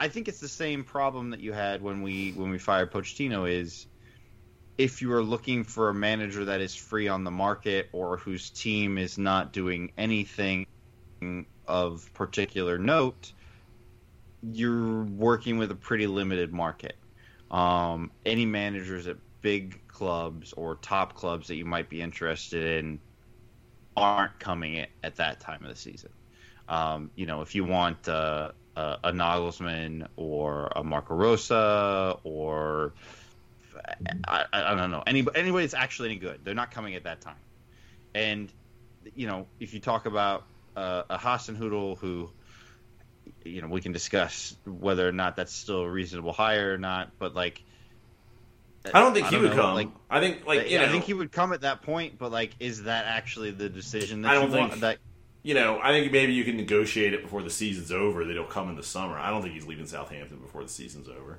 I think it's the same problem that you had when we when we fired Pochettino is if you are looking for a manager that is free on the market or whose team is not doing anything of particular note, you're working with a pretty limited market. Um, any managers at big clubs or top clubs that you might be interested in aren't coming at, at that time of the season. Um, you know, if you want uh, a, a Nagelsmann or a Marco Rose or I, I don't know any anybody that's actually any good, they're not coming at that time. And you know, if you talk about uh, a Hasenhüttl who you know, we can discuss whether or not that's still a reasonable hire or not, but like I don't think I he don't would know, come. like- I think like you yeah, know, I think he would come at that point, but like, is that actually the decision that I don't you want? think- That you know, I think maybe you can negotiate it before the season's over. That he'll come in the summer. I don't think he's leaving Southampton before the season's over.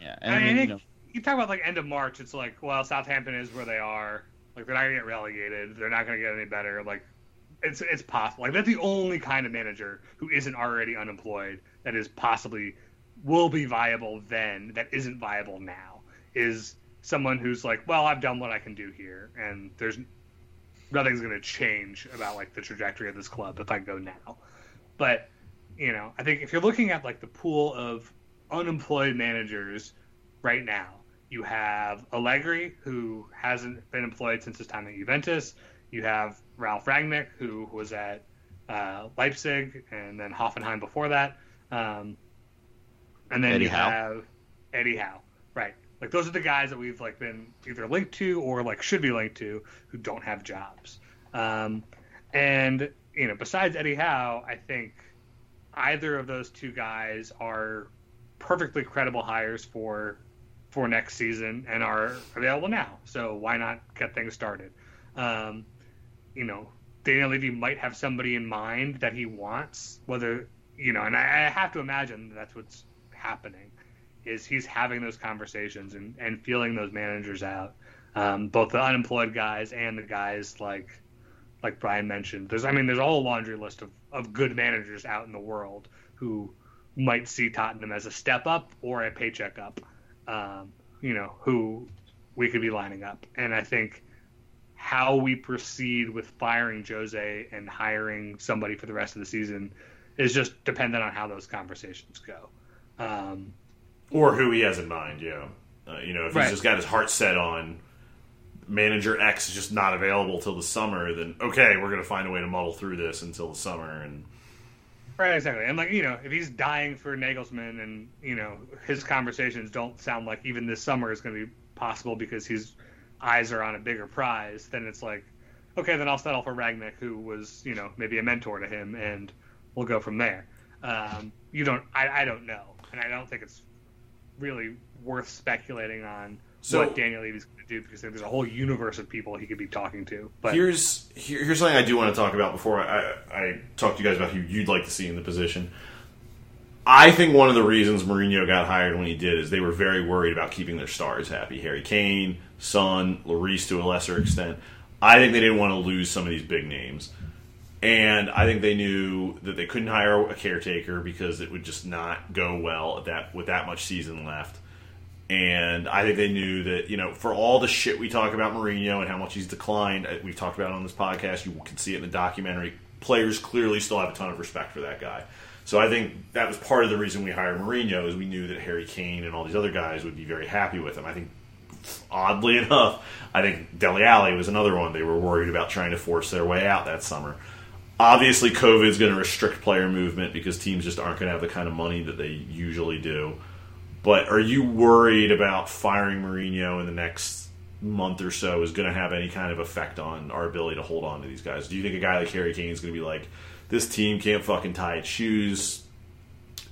yeah, I, and I mean, mean, I you know, you talk about like end of March. It's like, well, Southampton is where they are. Like they're not gonna get relegated. They're not gonna get any better. Like it's it's possible. Like that's the only kind of manager who isn't already unemployed that is possibly will be viable then that isn't viable now is someone who's like, well, I've done what I can do here, and there's nothing's going to change about like the trajectory of this club if I go now. But you know, I think if you're looking at like the pool of unemployed managers right now, you have Allegri, who hasn't been employed since his time at Juventus. You have Ralf Rangnick, who was at uh, Leipzig and then Hoffenheim before that. Um, and then Eddie you Howe. have Eddie Howe, right? Like those are the guys that we've like been either linked to or like should be linked to who don't have jobs. Um, and you know, besides Eddie Howe, I think either of those two guys are perfectly credible hires for for next season and are available now. So why not get things started? Um, you know, Daniel Levy might have somebody in mind that he wants, whether you know, and I, I have to imagine that's what's happening is he's having those conversations and, and feeling those managers out, um, both the unemployed guys and the guys like like Brian mentioned. There's I mean there's a laundry list of, of good managers out in the world who might see Tottenham as a step up or a paycheck up. Um, you know, who we could be lining up. And I think how we proceed with firing Jose and hiring somebody for the rest of the season is just dependent on how those conversations go. Um, or who he has in mind. You know, uh, you know, if Right. he's just got his heart set on manager X is just not available till the summer, then okay, we're gonna find a way to muddle through this until the summer. And Right, exactly. And like you know, if he's dying for Nagelsmann, and you know his conversations don't sound like even this summer is going to be possible because his eyes are on a bigger prize, then it's like, okay, then I'll settle for Rangnick, who was you know maybe a mentor to him, and we'll go from there. Um, you don't, I, I don't know, and I don't think it's really worth speculating on So- what Daniel Levy's going to do because there's a whole universe of people he could be talking to. But here's here, here's something I do want to talk about before I, I, I talk to you guys about who you'd like to see in the position. I think one of the reasons Mourinho got hired when he did is they were very worried about keeping their stars happy. Harry Kane, Son, Lloris to a lesser extent. I think they didn't want to lose some of these big names. And I think they knew that they couldn't hire a caretaker because it would just not go well at that with that much season left. And I think they knew that, you know, for all the shit we talk about Mourinho and how much he's declined, uh, we've talked about it on this podcast, you can see it in the documentary. Players clearly still have a ton of respect for that guy. So I think that was part of the reason we hired Mourinho is we knew that Harry Kane and all these other guys would be very happy with him. I think oddly enough, I think Dele Alli was another one they were worried about trying to force their way out that summer. Obviously, COVID is going to restrict player movement because teams just aren't going to have the kind of money that they usually do. But are you worried about firing Mourinho in the next month or so is going to have any kind of effect on our ability to hold on to these guys? Do you think a guy like Harry Kane is going to be like, this team can't fucking tie its shoes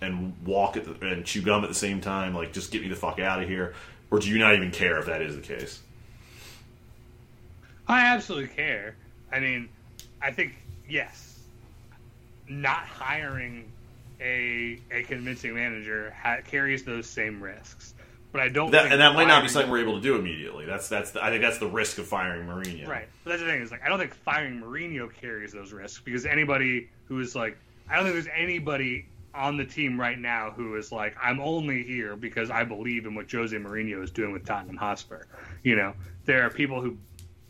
and walk at the, and chew gum at the same time? Like, just get me the fuck out of here. Or do you not even care if that is the case? I absolutely care. I mean, I think yes, not hiring a a convincing manager ha- carries those same risks. But I don't. That, and that might not be something we're able to do immediately. That's that's the, I think that's the risk of firing Mourinho. Right. But that's the thing is like I don't think firing Mourinho carries those risks because anybody who is like I don't think there's anybody on the team right now who is like I'm only here because I believe in what Jose Mourinho is doing with Tottenham Hotspur. You know, there are people who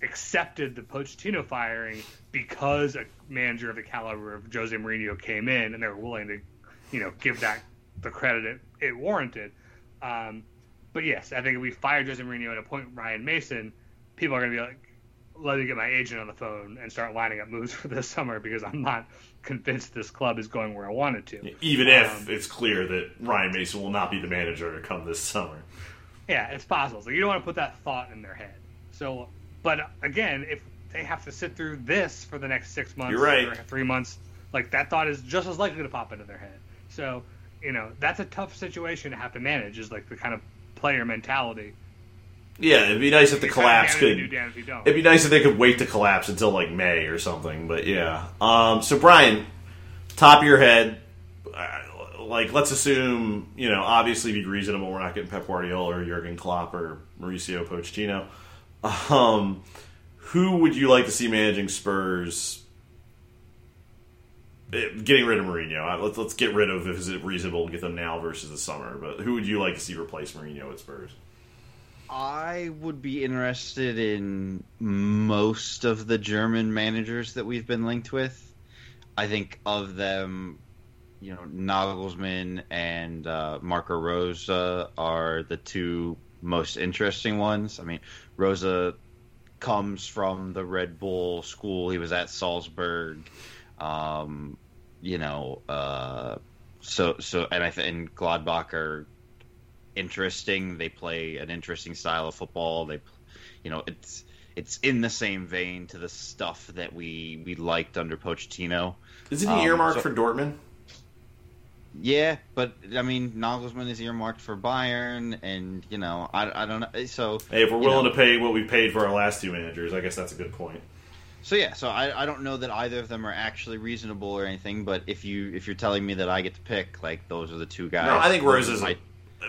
accepted the Pochettino firing because a manager of the caliber of Jose Mourinho came in, and they were willing to, you know, give that the credit it, it warranted. Um, but yes, I think if we fire Jose Mourinho and appoint Ryan Mason, people are going to be like, let me get my agent on the phone and start lining up moves for this summer because I'm not convinced this club is going where I want it to. Even if Um, it's clear that Ryan Mason will not be the manager to come this summer. Yeah, it's possible. So you don't want to put that thought in their head. So, but again, if they have to sit through this for the next six months You're right. or three months, like that thought is just as likely to pop into their head. So, you know, that's a tough situation to have to manage. Is like the kind of player mentality. Yeah, it'd be nice if the It's kind of collapse could. you do, damn if you don't. It'd be nice if they could wait to collapse until like May or something. But yeah. Um, so Brian, top of your head, uh, like let's assume you know obviously be reasonable. We're not getting Pep Guardiola or Jurgen Klopp or Mauricio Pochettino. Um, who would you like to see managing Spurs? Eh, Getting rid of Mourinho. Let's let's get rid of if is it reasonable to get them now versus the summer. But who would you like to see replace Mourinho at Spurs? I would be interested in most of the German managers that we've been linked with. I think of them, you know, Nagelsmann and uh, Marco Rose are the two most interesting ones. I mean, Rose comes from the Red Bull school. He was at Salzburg. Um, you know, uh, so so, and I think Gladbach are interesting. They play an interesting style of football. They, you know, it's it's in the same vein to the stuff that we we liked under Pochettino. Isn't he Um, earmarked so- for Dortmund? Yeah, but I mean, Nagelsmann is earmarked for Bayern, and you know, I, I don't know. So Hey, if we're willing know, to pay what we paid for our last two managers, I guess that's a good point. So yeah, so I, I don't know that either of them are actually reasonable or anything, but if you if you're telling me that I get to pick, like those are the two guys. No, I think Rose is. I-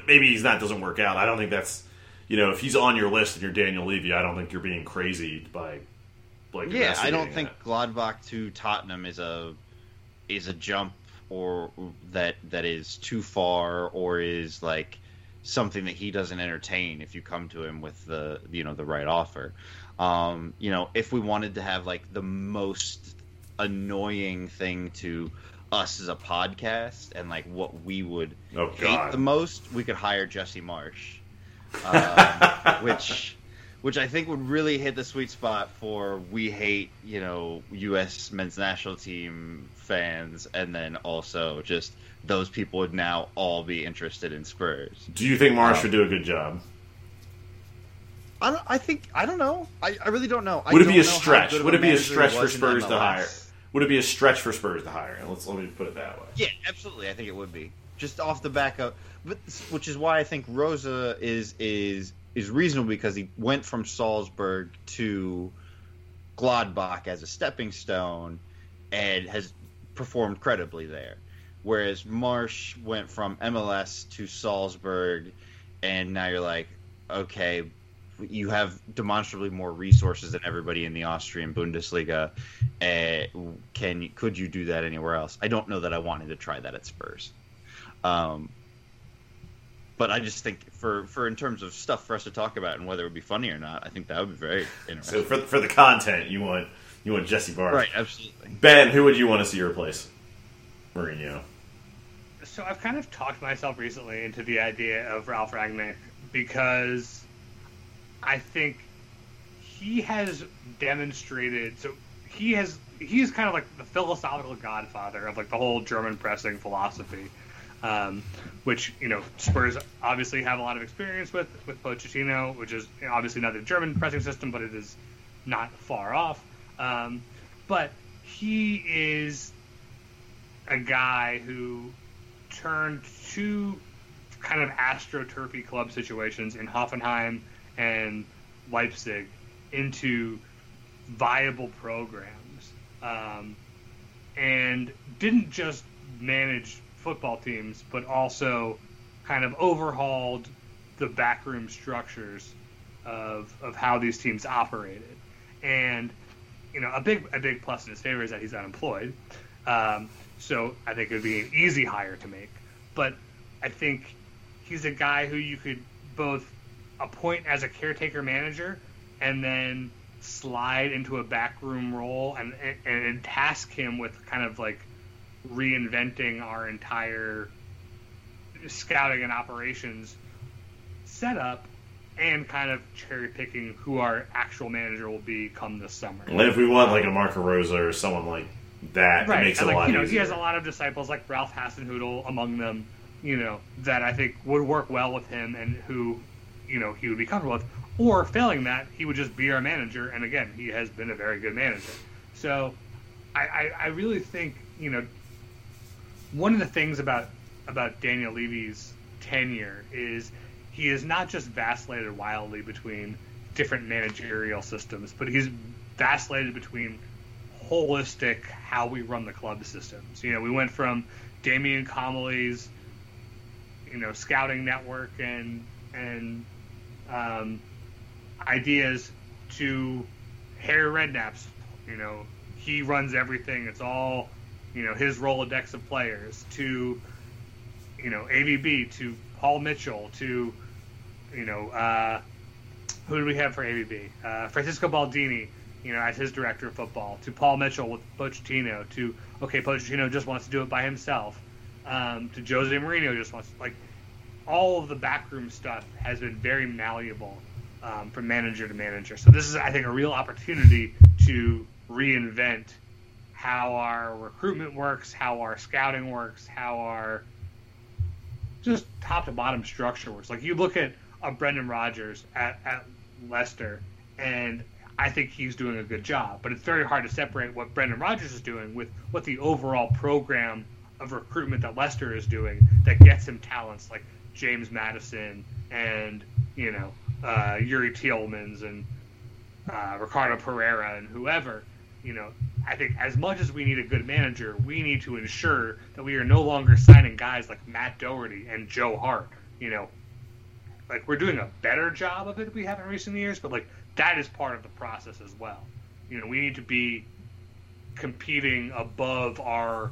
maybe he's not doesn't work out. I don't think that's. You know, if he's on your list and you're Daniel Levy, I don't think you're being crazy by. Like yeah, I don't think it. Gladbach to Tottenham is a is a jump or that that is too far or is like something that he doesn't entertain if you come to him with the you know the right offer. Um, you know, if we wanted to have like the most annoying thing to us as a podcast and like what we would Oh, hate God. the most, we could hire Jesse Marsch, um, which which I think would really hit the sweet spot for we hate you know U.S. men's national team fans, and then also just those people would now all be interested in Spurs. Do you think Marsch Um, would do a good job? I don't. I think I don't know. I, I really don't know. I Would it don't be a stretch? good of Would it be a stretch for Spurs to hire? Would it be a stretch for Spurs to hire? Let's let me put it that way. Yeah, absolutely. I think it would be just off the back of, but which is why I think Rose is is is reasonable because he went from Salzburg to Gladbach as a stepping stone and has performed credibly there. Whereas Marsch went from MLS to Salzburg, and now you're like, okay, you have demonstrably more resources than everybody in the Austrian Bundesliga. Uh, can could you do that anywhere else? I don't know that I wanted to try that at Spurs. Um, but I just think for for in terms of stuff for us to talk about and whether it would be funny or not, I think that would be very interesting. So for for the content, you want you want Jesse Marsch. right, absolutely. Ben, who would you want to see replace Mourinho? So I've kind of talked myself recently into the idea of Ralf Rangnick because I think he has demonstrated. So he has he's kind of like the philosophical godfather of like the whole German pressing philosophy, um, which you know Spurs obviously have a lot of experience with with Pochettino, which is obviously not the German pressing system, but it is not far off. Um, but he is a guy who turned two kind of astroturfy club situations in Hoffenheim and Leipzig into viable programs, um, and didn't just manage football teams, but also kind of overhauled the backroom structures of of how these teams operated. And you know, a big a big plus in his favor is that he's unemployed. Um, so I think it would be an easy hire to make. But I think he's a guy who you could both appoint as a caretaker manager and then slide into a backroom role and, and, and task him with kind of like reinventing our entire scouting and operations setup and kind of cherry picking who our actual manager will be come this summer. And if we want like a Marco Rose or someone like that, it makes and it a like, lot you know, easier. he has a lot of disciples like Ralph Hasenhüttl among them, you know, that I think would work well with him and who, you know, he would be comfortable with. Or failing that, he would just be our manager, and again, he has been a very good manager. So, I, I, I really think you know, one of the things about about Daniel Levy's tenure is he has not just vacillated wildly between different managerial systems, but he's vacillated between holistic how we run the club systems. You know, we went from Damien Comolli's, you know, scouting network and and um, ideas to Harry Redknapp's. You know, he runs everything. It's all, you know, his Rolodex of players. To, you know, AVB. To Paul Mitchell. To, you know, uh, who do we have for AVB? Uh, Francisco Baldini. You know, as his director of football. To Paul Mitchell with Pochettino. To okay, Pochettino just wants to do it by himself. Um, to Jose Mourinho just wants like all of the backroom stuff has been very malleable um, from manager to manager. So this is, I think, a real opportunity to reinvent how our recruitment works, how our scouting works, how our just top to bottom structure works. Like you look at a Brendan Rodgers at, at Leicester, and I think he's doing a good job. But it's very hard to separate what Brendan Rodgers is doing with what the overall program of recruitment that Leicester is doing that gets him talents like James Maddison and you know uh, Youri Tielemans and uh, Ricardo Pereira and whoever. You know, I think as much as we need a good manager, we need to ensure that we are no longer signing guys like Matt Doherty and Joe Hart. You know, like we're doing a better job of it than we have in recent years, but like that is part of the process as well. You know, we need to be competing above our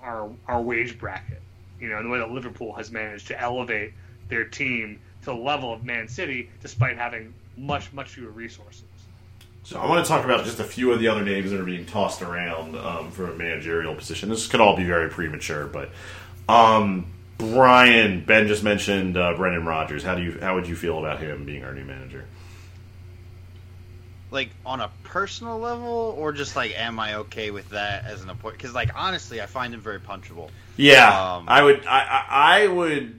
our our wage bracket. You know, the way that Liverpool has managed to elevate their team to the level of Man City, despite having much much fewer resources. So I want to talk about just a few of the other names that are being tossed around um, for a managerial position. This could all be very premature, but um, Brian Ben just mentioned uh, Brendan Rodgers. How do you how would you feel about him being our new manager? Like on a personal level, or just like, am I okay with that as an appointment? Because like honestly, I find him very punchable. Yeah, Um, I would. I, I, I would.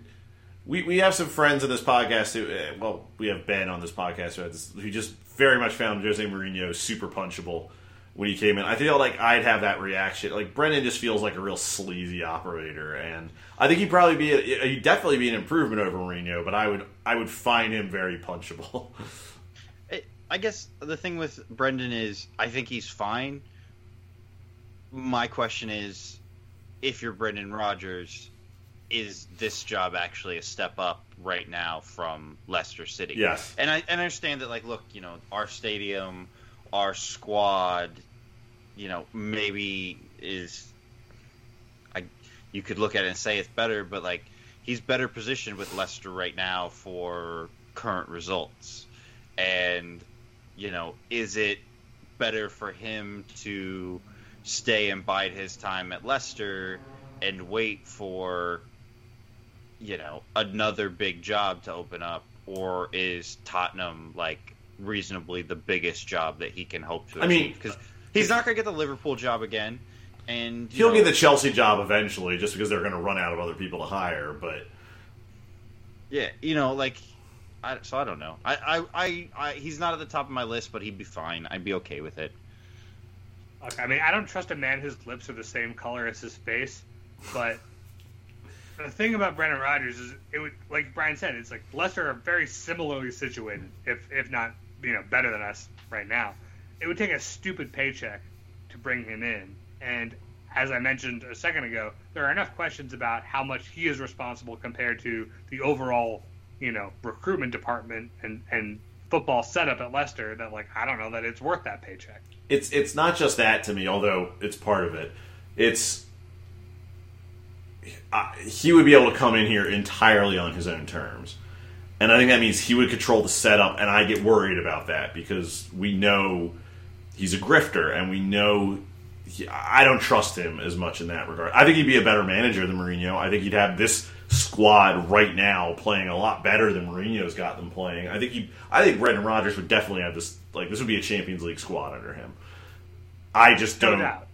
We, we have some friends in this podcast who, uh, well, we have Ben on this podcast who, has, who just very much found Jose Mourinho super punchable when he came in. I feel like I'd have that reaction. Like Brendan just feels like a real sleazy operator, and I think he'd probably be a, he'd definitely be an improvement over Mourinho. But I would I would find him very punchable. I guess the thing with Brendan is, I think he's fine. My question is, if you're Brendan Rodgers, is this job actually a step up right now from Leicester City? Yes. And I, and I understand that, like, look, you know, our stadium, our squad, you know, maybe is, I, you could look at it and say it's better, but like, he's better positioned with Leicester right now for current results. And, you know, is it better for him to stay and bide his time at Leicester and wait for, you know, another big job to open up? Or is Tottenham, like, reasonably the biggest job that he can hope to I mean, Because he's not going to get the Liverpool job again. And He'll know, get the Chelsea job eventually, just because they're going to run out of other people to hire. But Yeah, you know, like, I, so I don't know. I, I, I, I, he's not at the top of my list, but he'd be fine. I'd be okay with it. Okay, I mean, I don't trust a man whose lips are the same color as his face, but the thing about Brendan Rodgers is, it would, like Brian said, it's like Leicester are very similarly situated, if if not, you know, better than us right now. It would take a stupid paycheck to bring him in, and as I mentioned a second ago, there are enough questions about how much he is responsible compared to the overall, you know, recruitment department and and football setup at Leicester that like I don't know that it's worth that paycheck. it's it's not just that to me, although it's part of it. It's uh, he would be able to come in here entirely on his own terms, And I think that means he would control the setup, and I get worried about that because we know he's a grifter, and we know he, I don't trust him as much in that regard. I think he'd be a better manager than Mourinho. I think he'd have this squad right now playing a lot better than Mourinho's got them playing. I think he, I think Brendan Rodgers would definitely have this. Like this would be a Champions League squad under him. I just don't doubt.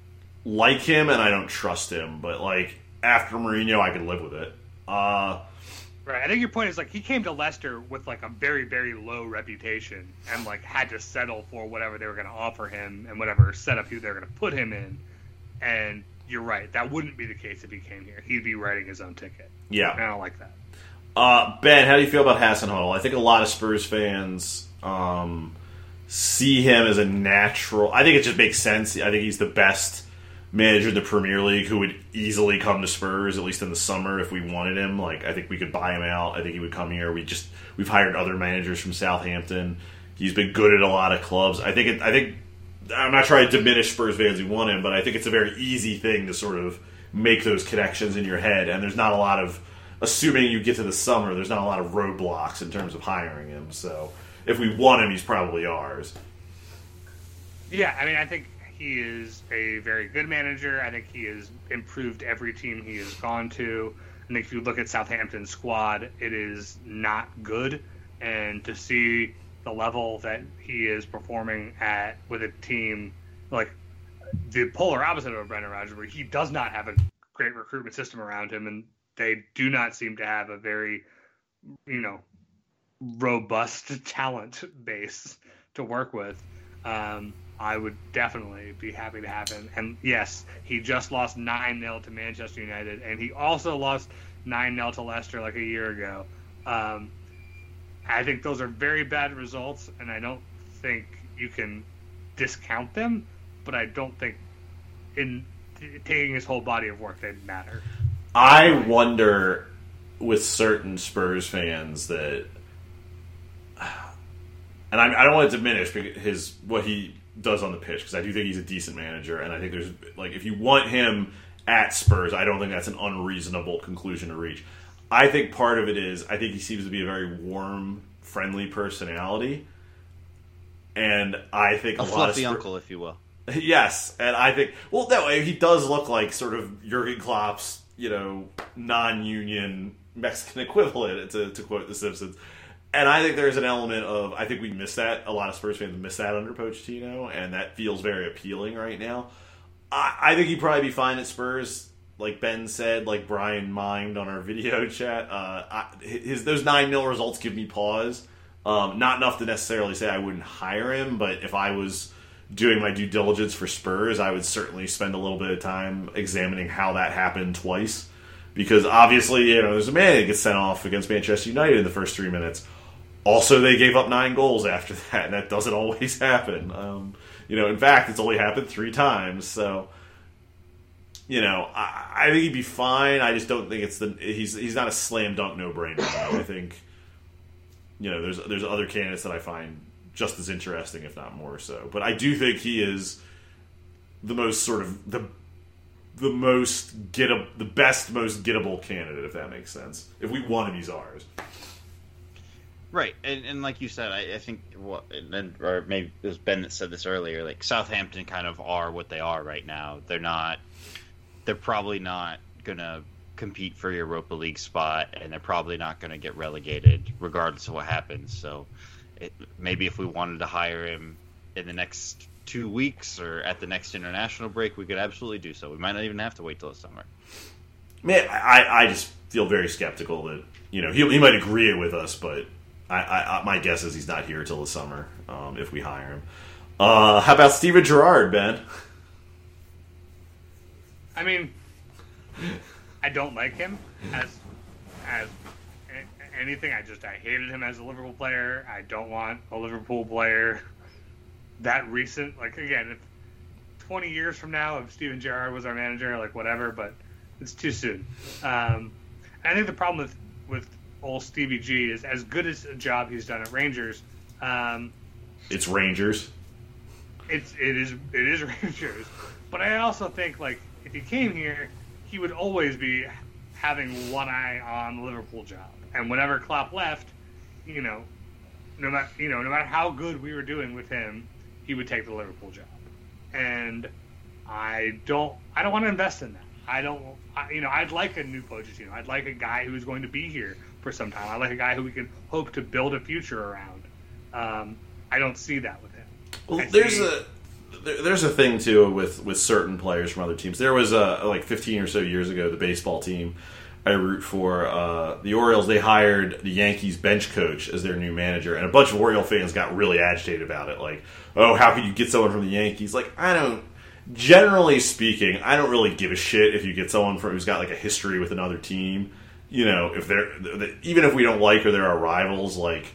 like him, and I don't trust him. But like after Mourinho, I could live with it. Uh, Right. I think your point is like he came to Leicester with like a very very low reputation and like had to settle for whatever they were going to offer him and whatever setup they were going to put him in. And you're right. That wouldn't be the case if he came here. He'd be writing his own ticket. Yeah. And I don't like that. Uh, ben, how do you feel about Hasenhüttl? I think a lot of Spurs fans um, see him as a natural. I think it just makes sense. I think he's the best manager in the Premier League who would easily come to Spurs, at least in the summer, if we wanted him. Like, I think we could buy him out. I think he would come here. We just we've hired other managers from Southampton. He's been good at a lot of clubs. I think. It, I think. I'm not trying to diminish Spurs fans who want him, but I think it's a very easy thing to sort of make those connections in your head, and there's not a lot of assuming you get to the summer, there's not a lot of roadblocks in terms of hiring him. So if we want him, he's probably ours. Yeah, I mean, I think he is a very good manager. I think he has improved every team he has gone to. I think if you look at Southampton's squad, it is not good. And to see the level that he is performing at with a team like the polar opposite of Brendan Rodgers, where he does not have a great recruitment system around him, and they do not seem to have a very, you know, robust talent base to work with. Um, I would definitely be happy to have him. And yes, he just lost 9 0 to Manchester United, and he also lost 9 0 to Leicester like a year ago. Um, I think those are very bad results, and I don't think you can discount them, but I don't think in t- taking his whole body of work they matter. I wonder with certain Spurs fans that, and I, I don't want to diminish his what he does on the pitch because I do think he's a decent manager, and I think there's like if you want him at Spurs, I don't think that's an unreasonable conclusion to reach. I think part of it is I think he seems to be a very warm, friendly personality, and I think a, A lot of fluffy Spurs- uncle, if you will. Yes, and I think well that way he does look like sort of Jurgen Klopp's you know non-union Mexican equivalent to, to quote The Simpsons. And I think there's an element of I think we miss that. A lot of Spurs fans miss that under Pochettino, and that feels very appealing right now. I, I think he'd probably be fine at Spurs, like Ben said, like Brian mimed on our video chat. Uh, I, his those nine 0 results give me pause. Um, not enough to necessarily say I wouldn't hire him, but if I was doing my due diligence for Spurs, I would certainly spend a little bit of time examining how that happened twice. Because obviously, you know, there's a man that gets sent off against Manchester United in the first three minutes. Also, they gave up nine goals after that, and that doesn't always happen. Um, you know, in fact, it's only happened three times. So, you know, I, I think he'd be fine. I just don't think it's the he's he's not a slam dunk no brainer. I think, you know, there's there's other candidates that I find just as interesting, if not more so. But I do think he is the most sort of the the most get the best, most gettable candidate, if that makes sense. If we want him, he's ours. Right, and, and like you said, I, I think what, and or maybe it was Ben that said this earlier. Like Southampton kind of are what they are right now. They're not. They're probably not gonna compete for Europa League spot, and they're probably not gonna get relegated, regardless of what happens. So, it, maybe if we wanted to hire him in the next two weeks or at the next international break, we could absolutely do so. We might not even have to wait till the summer. Man, I, I just feel very skeptical that you know he, he might agree with us, but I, I, my guess is he's not here till the summer um, if we hire him. Uh, how about Steven Gerrard, Ben? I mean, I don't like him as as anything. I just I hated him as a Liverpool player. I don't want a Liverpool player that recent. Like again, if 20 years from now, if Steven Gerrard was our manager, like whatever, but it's too soon. Um, I think the problem with with old Stevie G is as good as a job he's done at Rangers. Um, It's Rangers. it's it is it is Rangers, but I also think like if he came here, he would always be having one eye on the Liverpool job, and whenever Klopp left, you know, no matter you know, no matter how good we were doing with him, he would take the Liverpool job, and I don't I don't want to invest in that. I don't I, you know I'd like a new Pochettino. I'd like a guy who's going to be here for some time. I like a guy who we can hope to build a future around. Um, I don't see that with him. Well, I there's see- a there's a thing too with with certain players from other teams. There was a like 15 or so years ago, the baseball team I root for, uh, the Orioles. They hired the Yankees bench coach as their new manager, and a bunch of Oriole fans got really agitated about it. Like, oh, how could you get someone from the Yankees? Like, I don't. Generally speaking, I don't really give a shit if you get someone from who's got like a history with another team. You know, if they're even if we don't like or they're our rivals, like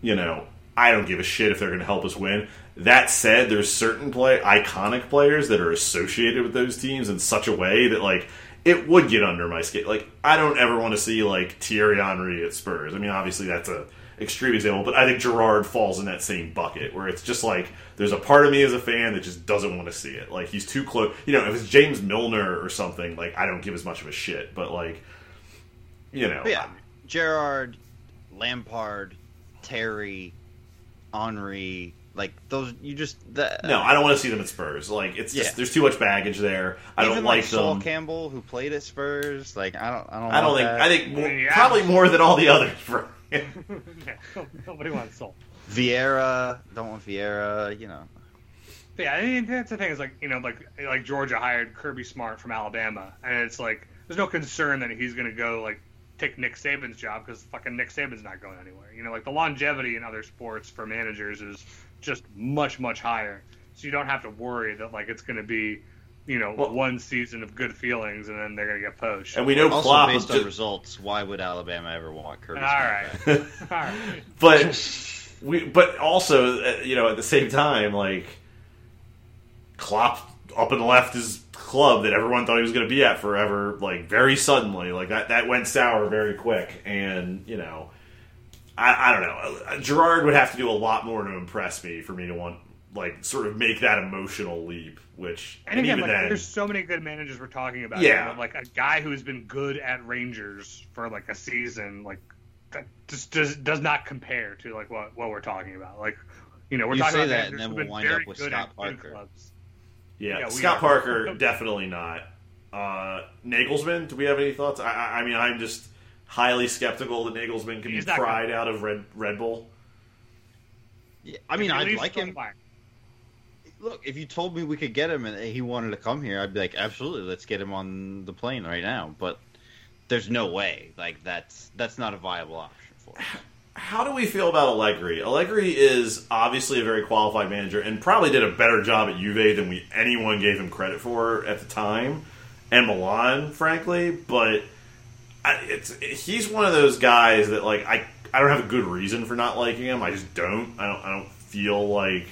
you know, I don't give a shit if they're going to help us win. That said, there's certain play iconic players that are associated with those teams in such a way that like it would get under my skin. Like I don't ever want to see like Thierry Henry at Spurs. I mean, obviously that's a extreme example, but I think Gerrard falls in that same bucket where it's just like there's a part of me as a fan that just doesn't want to see it. Like he's too close. You know, if it's James Milner or something, like I don't give as much of a shit. But like, you know, But yeah, Gerrard, Lampard, Terry, Henry, like those. You just that, no, I don't want to see them at Spurs. Like it's just Yeah. there's too much baggage there. I even don't like like Sol them. Campbell, who played at Spurs. Like I don't, I don't. I don't want think. that. I think more, Yeah. probably more than all the others. For Yeah, nobody wants Sol. Vieira. Don't want Vieira. You know. But yeah, I mean, that's the thing is like you know like like Georgia hired Kirby Smart from Alabama, and it's like there's no concern that he's going to go like take Nick Saban's job because fucking Nick Saban's not going anywhere. You know, like the longevity in other sports for managers is just much much higher, so you don't have to worry that like it's going to be you know Well- one season of good feelings and then they're going to get poached. and we know Also, Klopp based is on just, results, why would Alabama ever want Kirby? all Smart right, back? all right. but we but also uh, you know at the same time like Klopp up and left his club that everyone thought he was going to be at forever like very suddenly like that that went sour very quick and you know I, I don't know Uh, Gerrard would have to do a lot more to impress me for me to want like sort of make that emotional leap which And again, even like, then there's so many good managers we're talking about. Yeah. here, like a guy who's been good at Rangers for like a season, like that just does does not compare to like what what we're talking about. Like, you know, we're You talking say about that, and then we'll wind up with Scott at Parker. clubs. Yeah, Yeah, Scott. Parker definitely not. Uh, Nagelsmann, do we have any thoughts? I, I, I mean, I'm just highly skeptical that Nagelsmann can He's be not gonna- out of Red Red Bull. Yeah, I mean, I'd like him. Bayern. Look, if you told me we could get him and he wanted to come here, I'd be like, absolutely, let's get him on the plane right now. But there's no way. Like that's that's not a viable option for him. How do we feel about Allegri? Allegri is obviously a very qualified manager and probably did a better job at Juve than we anyone gave him credit for at the time, and Milan, frankly. But I, it's he's one of those guys that like I I don't have a good reason for not liking him. I just don't. I don't. I don't feel like.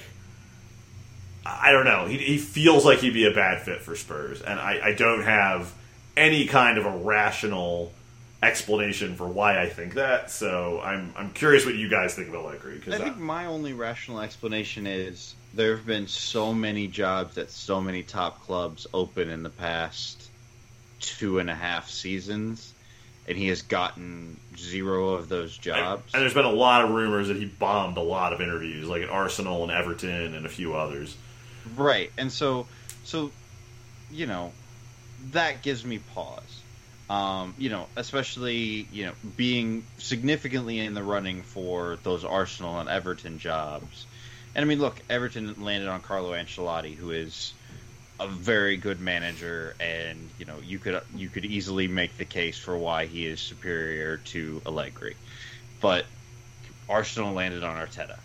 I don't know. He, he feels like he'd be a bad fit for Spurs, and I, I don't have any kind of a rational explanation for why I think that. So I'm I'm curious what you guys think about of Allegri. I think my only rational explanation is there have been so many jobs at so many top clubs open in the past two and a half seasons, and he has gotten zero of those jobs. and there's been a lot of rumors that he bombed a lot of interviews, like at Arsenal and Everton and a few others. Right, and so, so, you know, that gives me pause. Um, you know, especially you know being significantly in the running for those Arsenal and Everton jobs. And I mean, look, Everton landed on Carlo Ancelotti, who is a very good manager, and you know you could you could easily make the case for why he is superior to Allegri. But Arsenal landed on Arteta,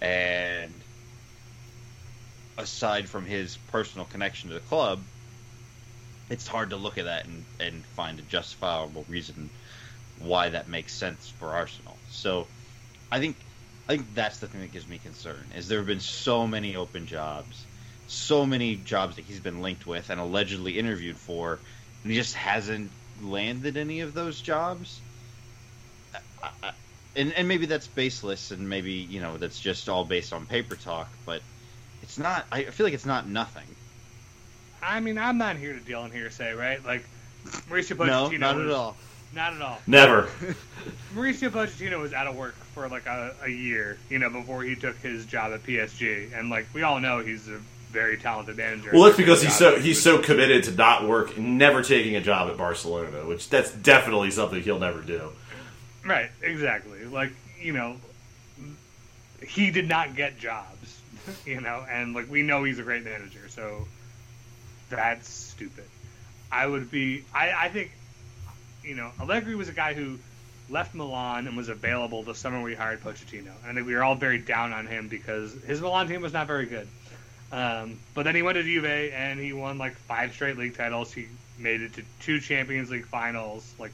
and aside from his personal connection to the club, it's hard to look at that and, and find a justifiable reason why that makes sense for Arsenal. So I think I think that's the thing that gives me concern is there have been so many open jobs, so many jobs that he's been linked with and allegedly interviewed for, and he just hasn't landed any of those jobs. I, I, and, and maybe that's baseless, and maybe you know that's just all based on paper talk, but it's not. I feel like it's not nothing. I mean, I'm not here to deal in hearsay, right? Like Mauricio No, not was, at all. not at all. Never. Mauricio Pochettino was out of work for like a, a year, you know, before he took his job at PSG, and like we all know, he's a very talented manager. Well, that's because he's so he's so committed to not work, never taking a job at Barcelona, which that's definitely something he'll never do. right, exactly. Like you know, he did not get jobs, you know, and like we know he's a great manager, so that's stupid. I would be, I, I think, you know, Allegri was a guy who left Milan and was available the summer we hired Pochettino, and I think we were all very down on him because his Milan team was not very good. Um, but then he went to Juve and he won like five straight league titles. He made it to two Champions League finals. Like,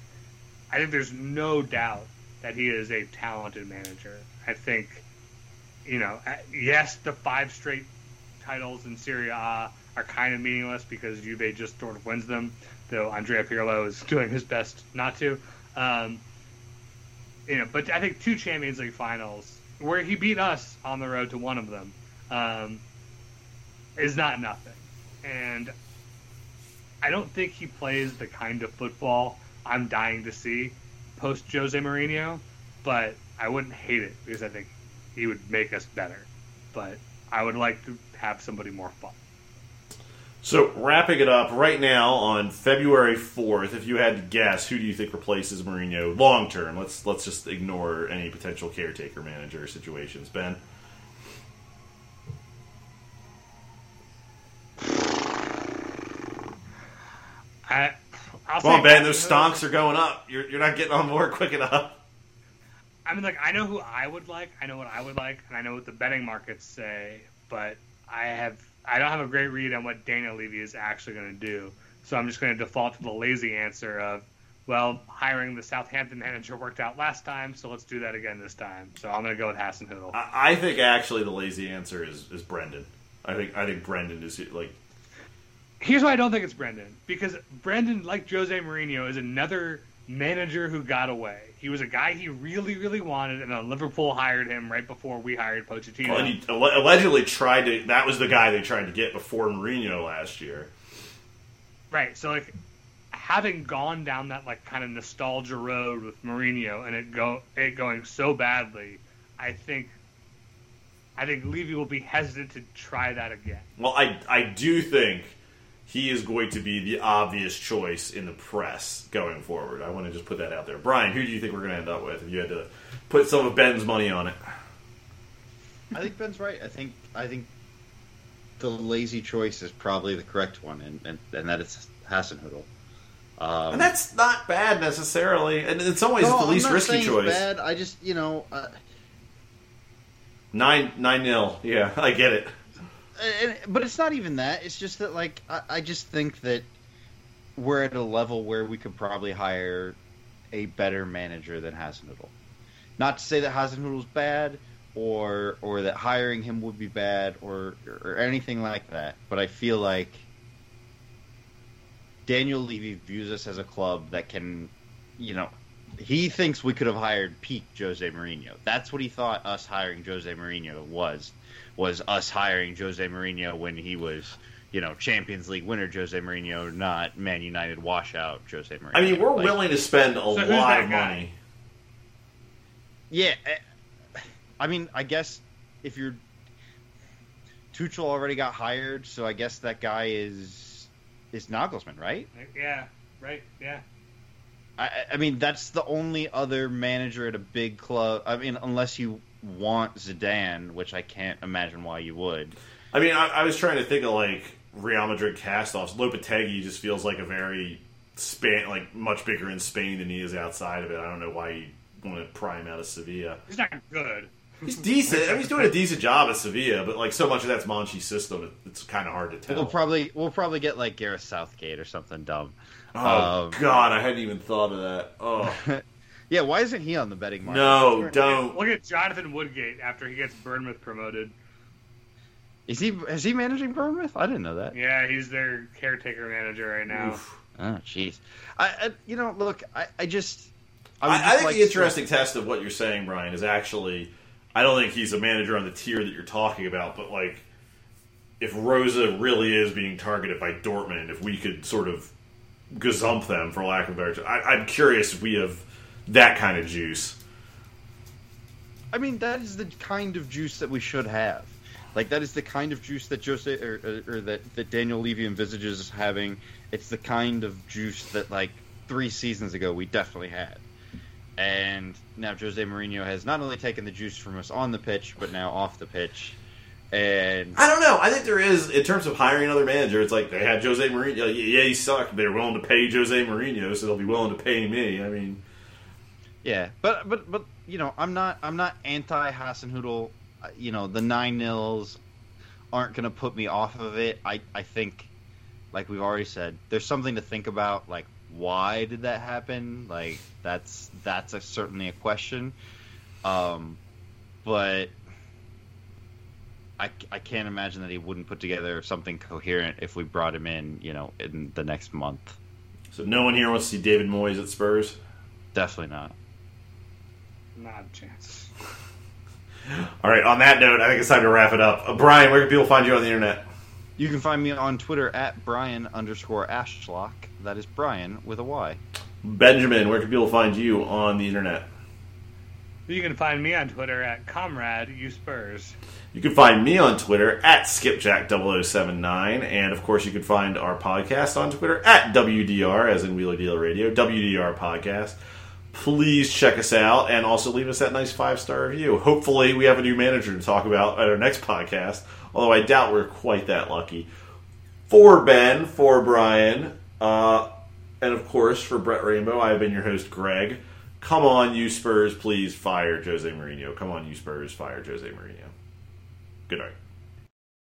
I think there's no doubt that he is a talented manager. I think, you know, yes, the five straight titles in Serie A are kind of meaningless because Juve just sort of wins them, though Andrea Pirlo is doing his best not to. Um, you know, but I think two Champions League finals where he beat us on the road to one of them um, is not nothing, and I don't think he plays the kind of football I'm dying to see post Jose Mourinho, but I wouldn't hate it because I think he would make us better. But I would like to have somebody more fun. So wrapping it up right now on February fourth, if you had to guess, who do you think replaces Mourinho long term? Let's let's just ignore any potential caretaker manager situations. Ben, I, I'll come on, Ben. Those stonks are going up. You're you're not getting on board quick enough. I mean, like I know who I would like. I know what I would like, and I know what the betting markets say. But I have I don't have a great read on what Daniel Levy is actually going to do. So I'm just going to default to the lazy answer of, well, hiring the Southampton manager worked out last time, so let's do that again this time. So I'm going to go with Hasenhüttl. I, I think actually the lazy answer is is Brendan. I think I think Brendan is like Here's why I don't think it's Brendan because Brendan, like Jose Mourinho, is another manager who got away. He was a guy he really, really wanted, and then Liverpool hired him right before we hired Pochettino. well, and he allegedly tried to. That was the guy they tried to get before Mourinho last year. Right. So like having gone down that like kind of nostalgia road with Mourinho and it go it going so badly, I think I think Levy will be hesitant to try that again. Well, I I do think he is going to be the obvious choice in the press going forward. I want to just put that out there. Brian, who do you think we're going to end up with if you had to put some of Ben's money on it? I think Ben's right. I think I think the lazy choice is probably the correct one, and and, and that it's Hasenhüttl. Um, And that's not bad necessarily, and in some ways no, it's the least risky choice. Bad. I just you know, uh, Nine nine nil. Yeah, I get it. But it's not even that. It's just that like I, I just think that we're at a level where we could probably hire a better manager than Hasenhüttl. Not to say that Hasenhüttl's bad or or that hiring him would be bad or or anything like that, but I feel like Daniel Levy views us as a club that can, you know, he thinks we could have hired peak Jose Mourinho. That's what he thought us hiring Jose Mourinho was was us hiring Jose Mourinho when he was, you know, Champions League winner Jose Mourinho, not Man United washout Jose Mourinho. I mean, we're Like, willing to spend a who's lot of money. Yeah, eh, I mean, I guess if you're Tuchel already got hired, so I guess that guy is is Nagelsmann, right? Yeah. Right. Yeah. I, I mean, that's the only other manager at a big club. I mean, unless you want Zidane, which I can't imagine why you would. I mean, I, I was trying to think of like Real Madrid castoffs. Lopetegui just feels like a very span, like much bigger in Spain than he is outside of it. I don't know why you want to pry him out of Sevilla. He's not good. He's decent. I mean, he's doing a decent job at Sevilla, but like so much of that's Monchi's system, it, it's kind of hard to tell. We'll probably we'll probably get like Gareth Southgate or something dumb. oh um, God, I hadn't even thought of that. Oh Yeah, why isn't he on the betting market? no, don't. Look at Jonathan Woodgate after he gets Bournemouth promoted. Is he is he managing Bournemouth? I didn't know that. Yeah, he's their caretaker manager right now. Oof. Oh, jeez. I, I you know look, I, I just would I, I think like the to- interesting test of what you're saying, Brian, is actually I don't think he's a manager on the tier that you're talking about, but like if Rosa really is being targeted by Dortmund, if we could sort of gazump them, for lack of a better term. I, I'm curious if we have that kind of juice. I mean, that is the kind of juice that we should have. Like that is the kind of juice that Jose or, or, or that that Daniel Levy envisages having. It's the kind of juice that like three seasons ago we definitely had. And now Jose Mourinho has not only taken the juice from us on the pitch, but now off the pitch. And I don't know. I think there is, in terms of hiring another manager, it's like they had Jose Mourinho. Yeah, he sucked. They're willing to pay Jose Mourinho, so they'll be willing to pay me. I mean, Yeah, but but but you know, I'm not I'm not anti Hasenhüttl. Uh, You know, the nine nils aren't going to put me off of it. I I think, like we've already said, there's something to think about. Like, why did that happen? Like, that's that's a, certainly a question. Um, but I I can't imagine that he wouldn't put together something coherent if we brought him in. You know, in the next month. so no one here wants to see David Moyes at Spurs. Definitely not. Not a chance. All right. On that note, I think it's time to wrap it up. Uh, Brian, where can people find you on the internet? You can find me on Twitter at Brian underscore Ashlock. That is Brian with a Y. Benjamin, where can people find you on the internet? You can find me on Twitter at Comrade U Spurs. You can find me on Twitter at skipjack0079. And of course, you can find our podcast on Twitter at WDR, as in Wheeler Dealer Radio, WDR Podcast. Please check us out and also leave us that nice five star review. Hopefully, we have a new manager to talk about at our next podcast, although I doubt we're quite that lucky. For Ben, for Brian, uh, and of course for Brett Rainbow, I've been your host, Greg. Come on, you Spurs, please fire Jose Mourinho. Come on, you Spurs, fire Jose Mourinho. Good night.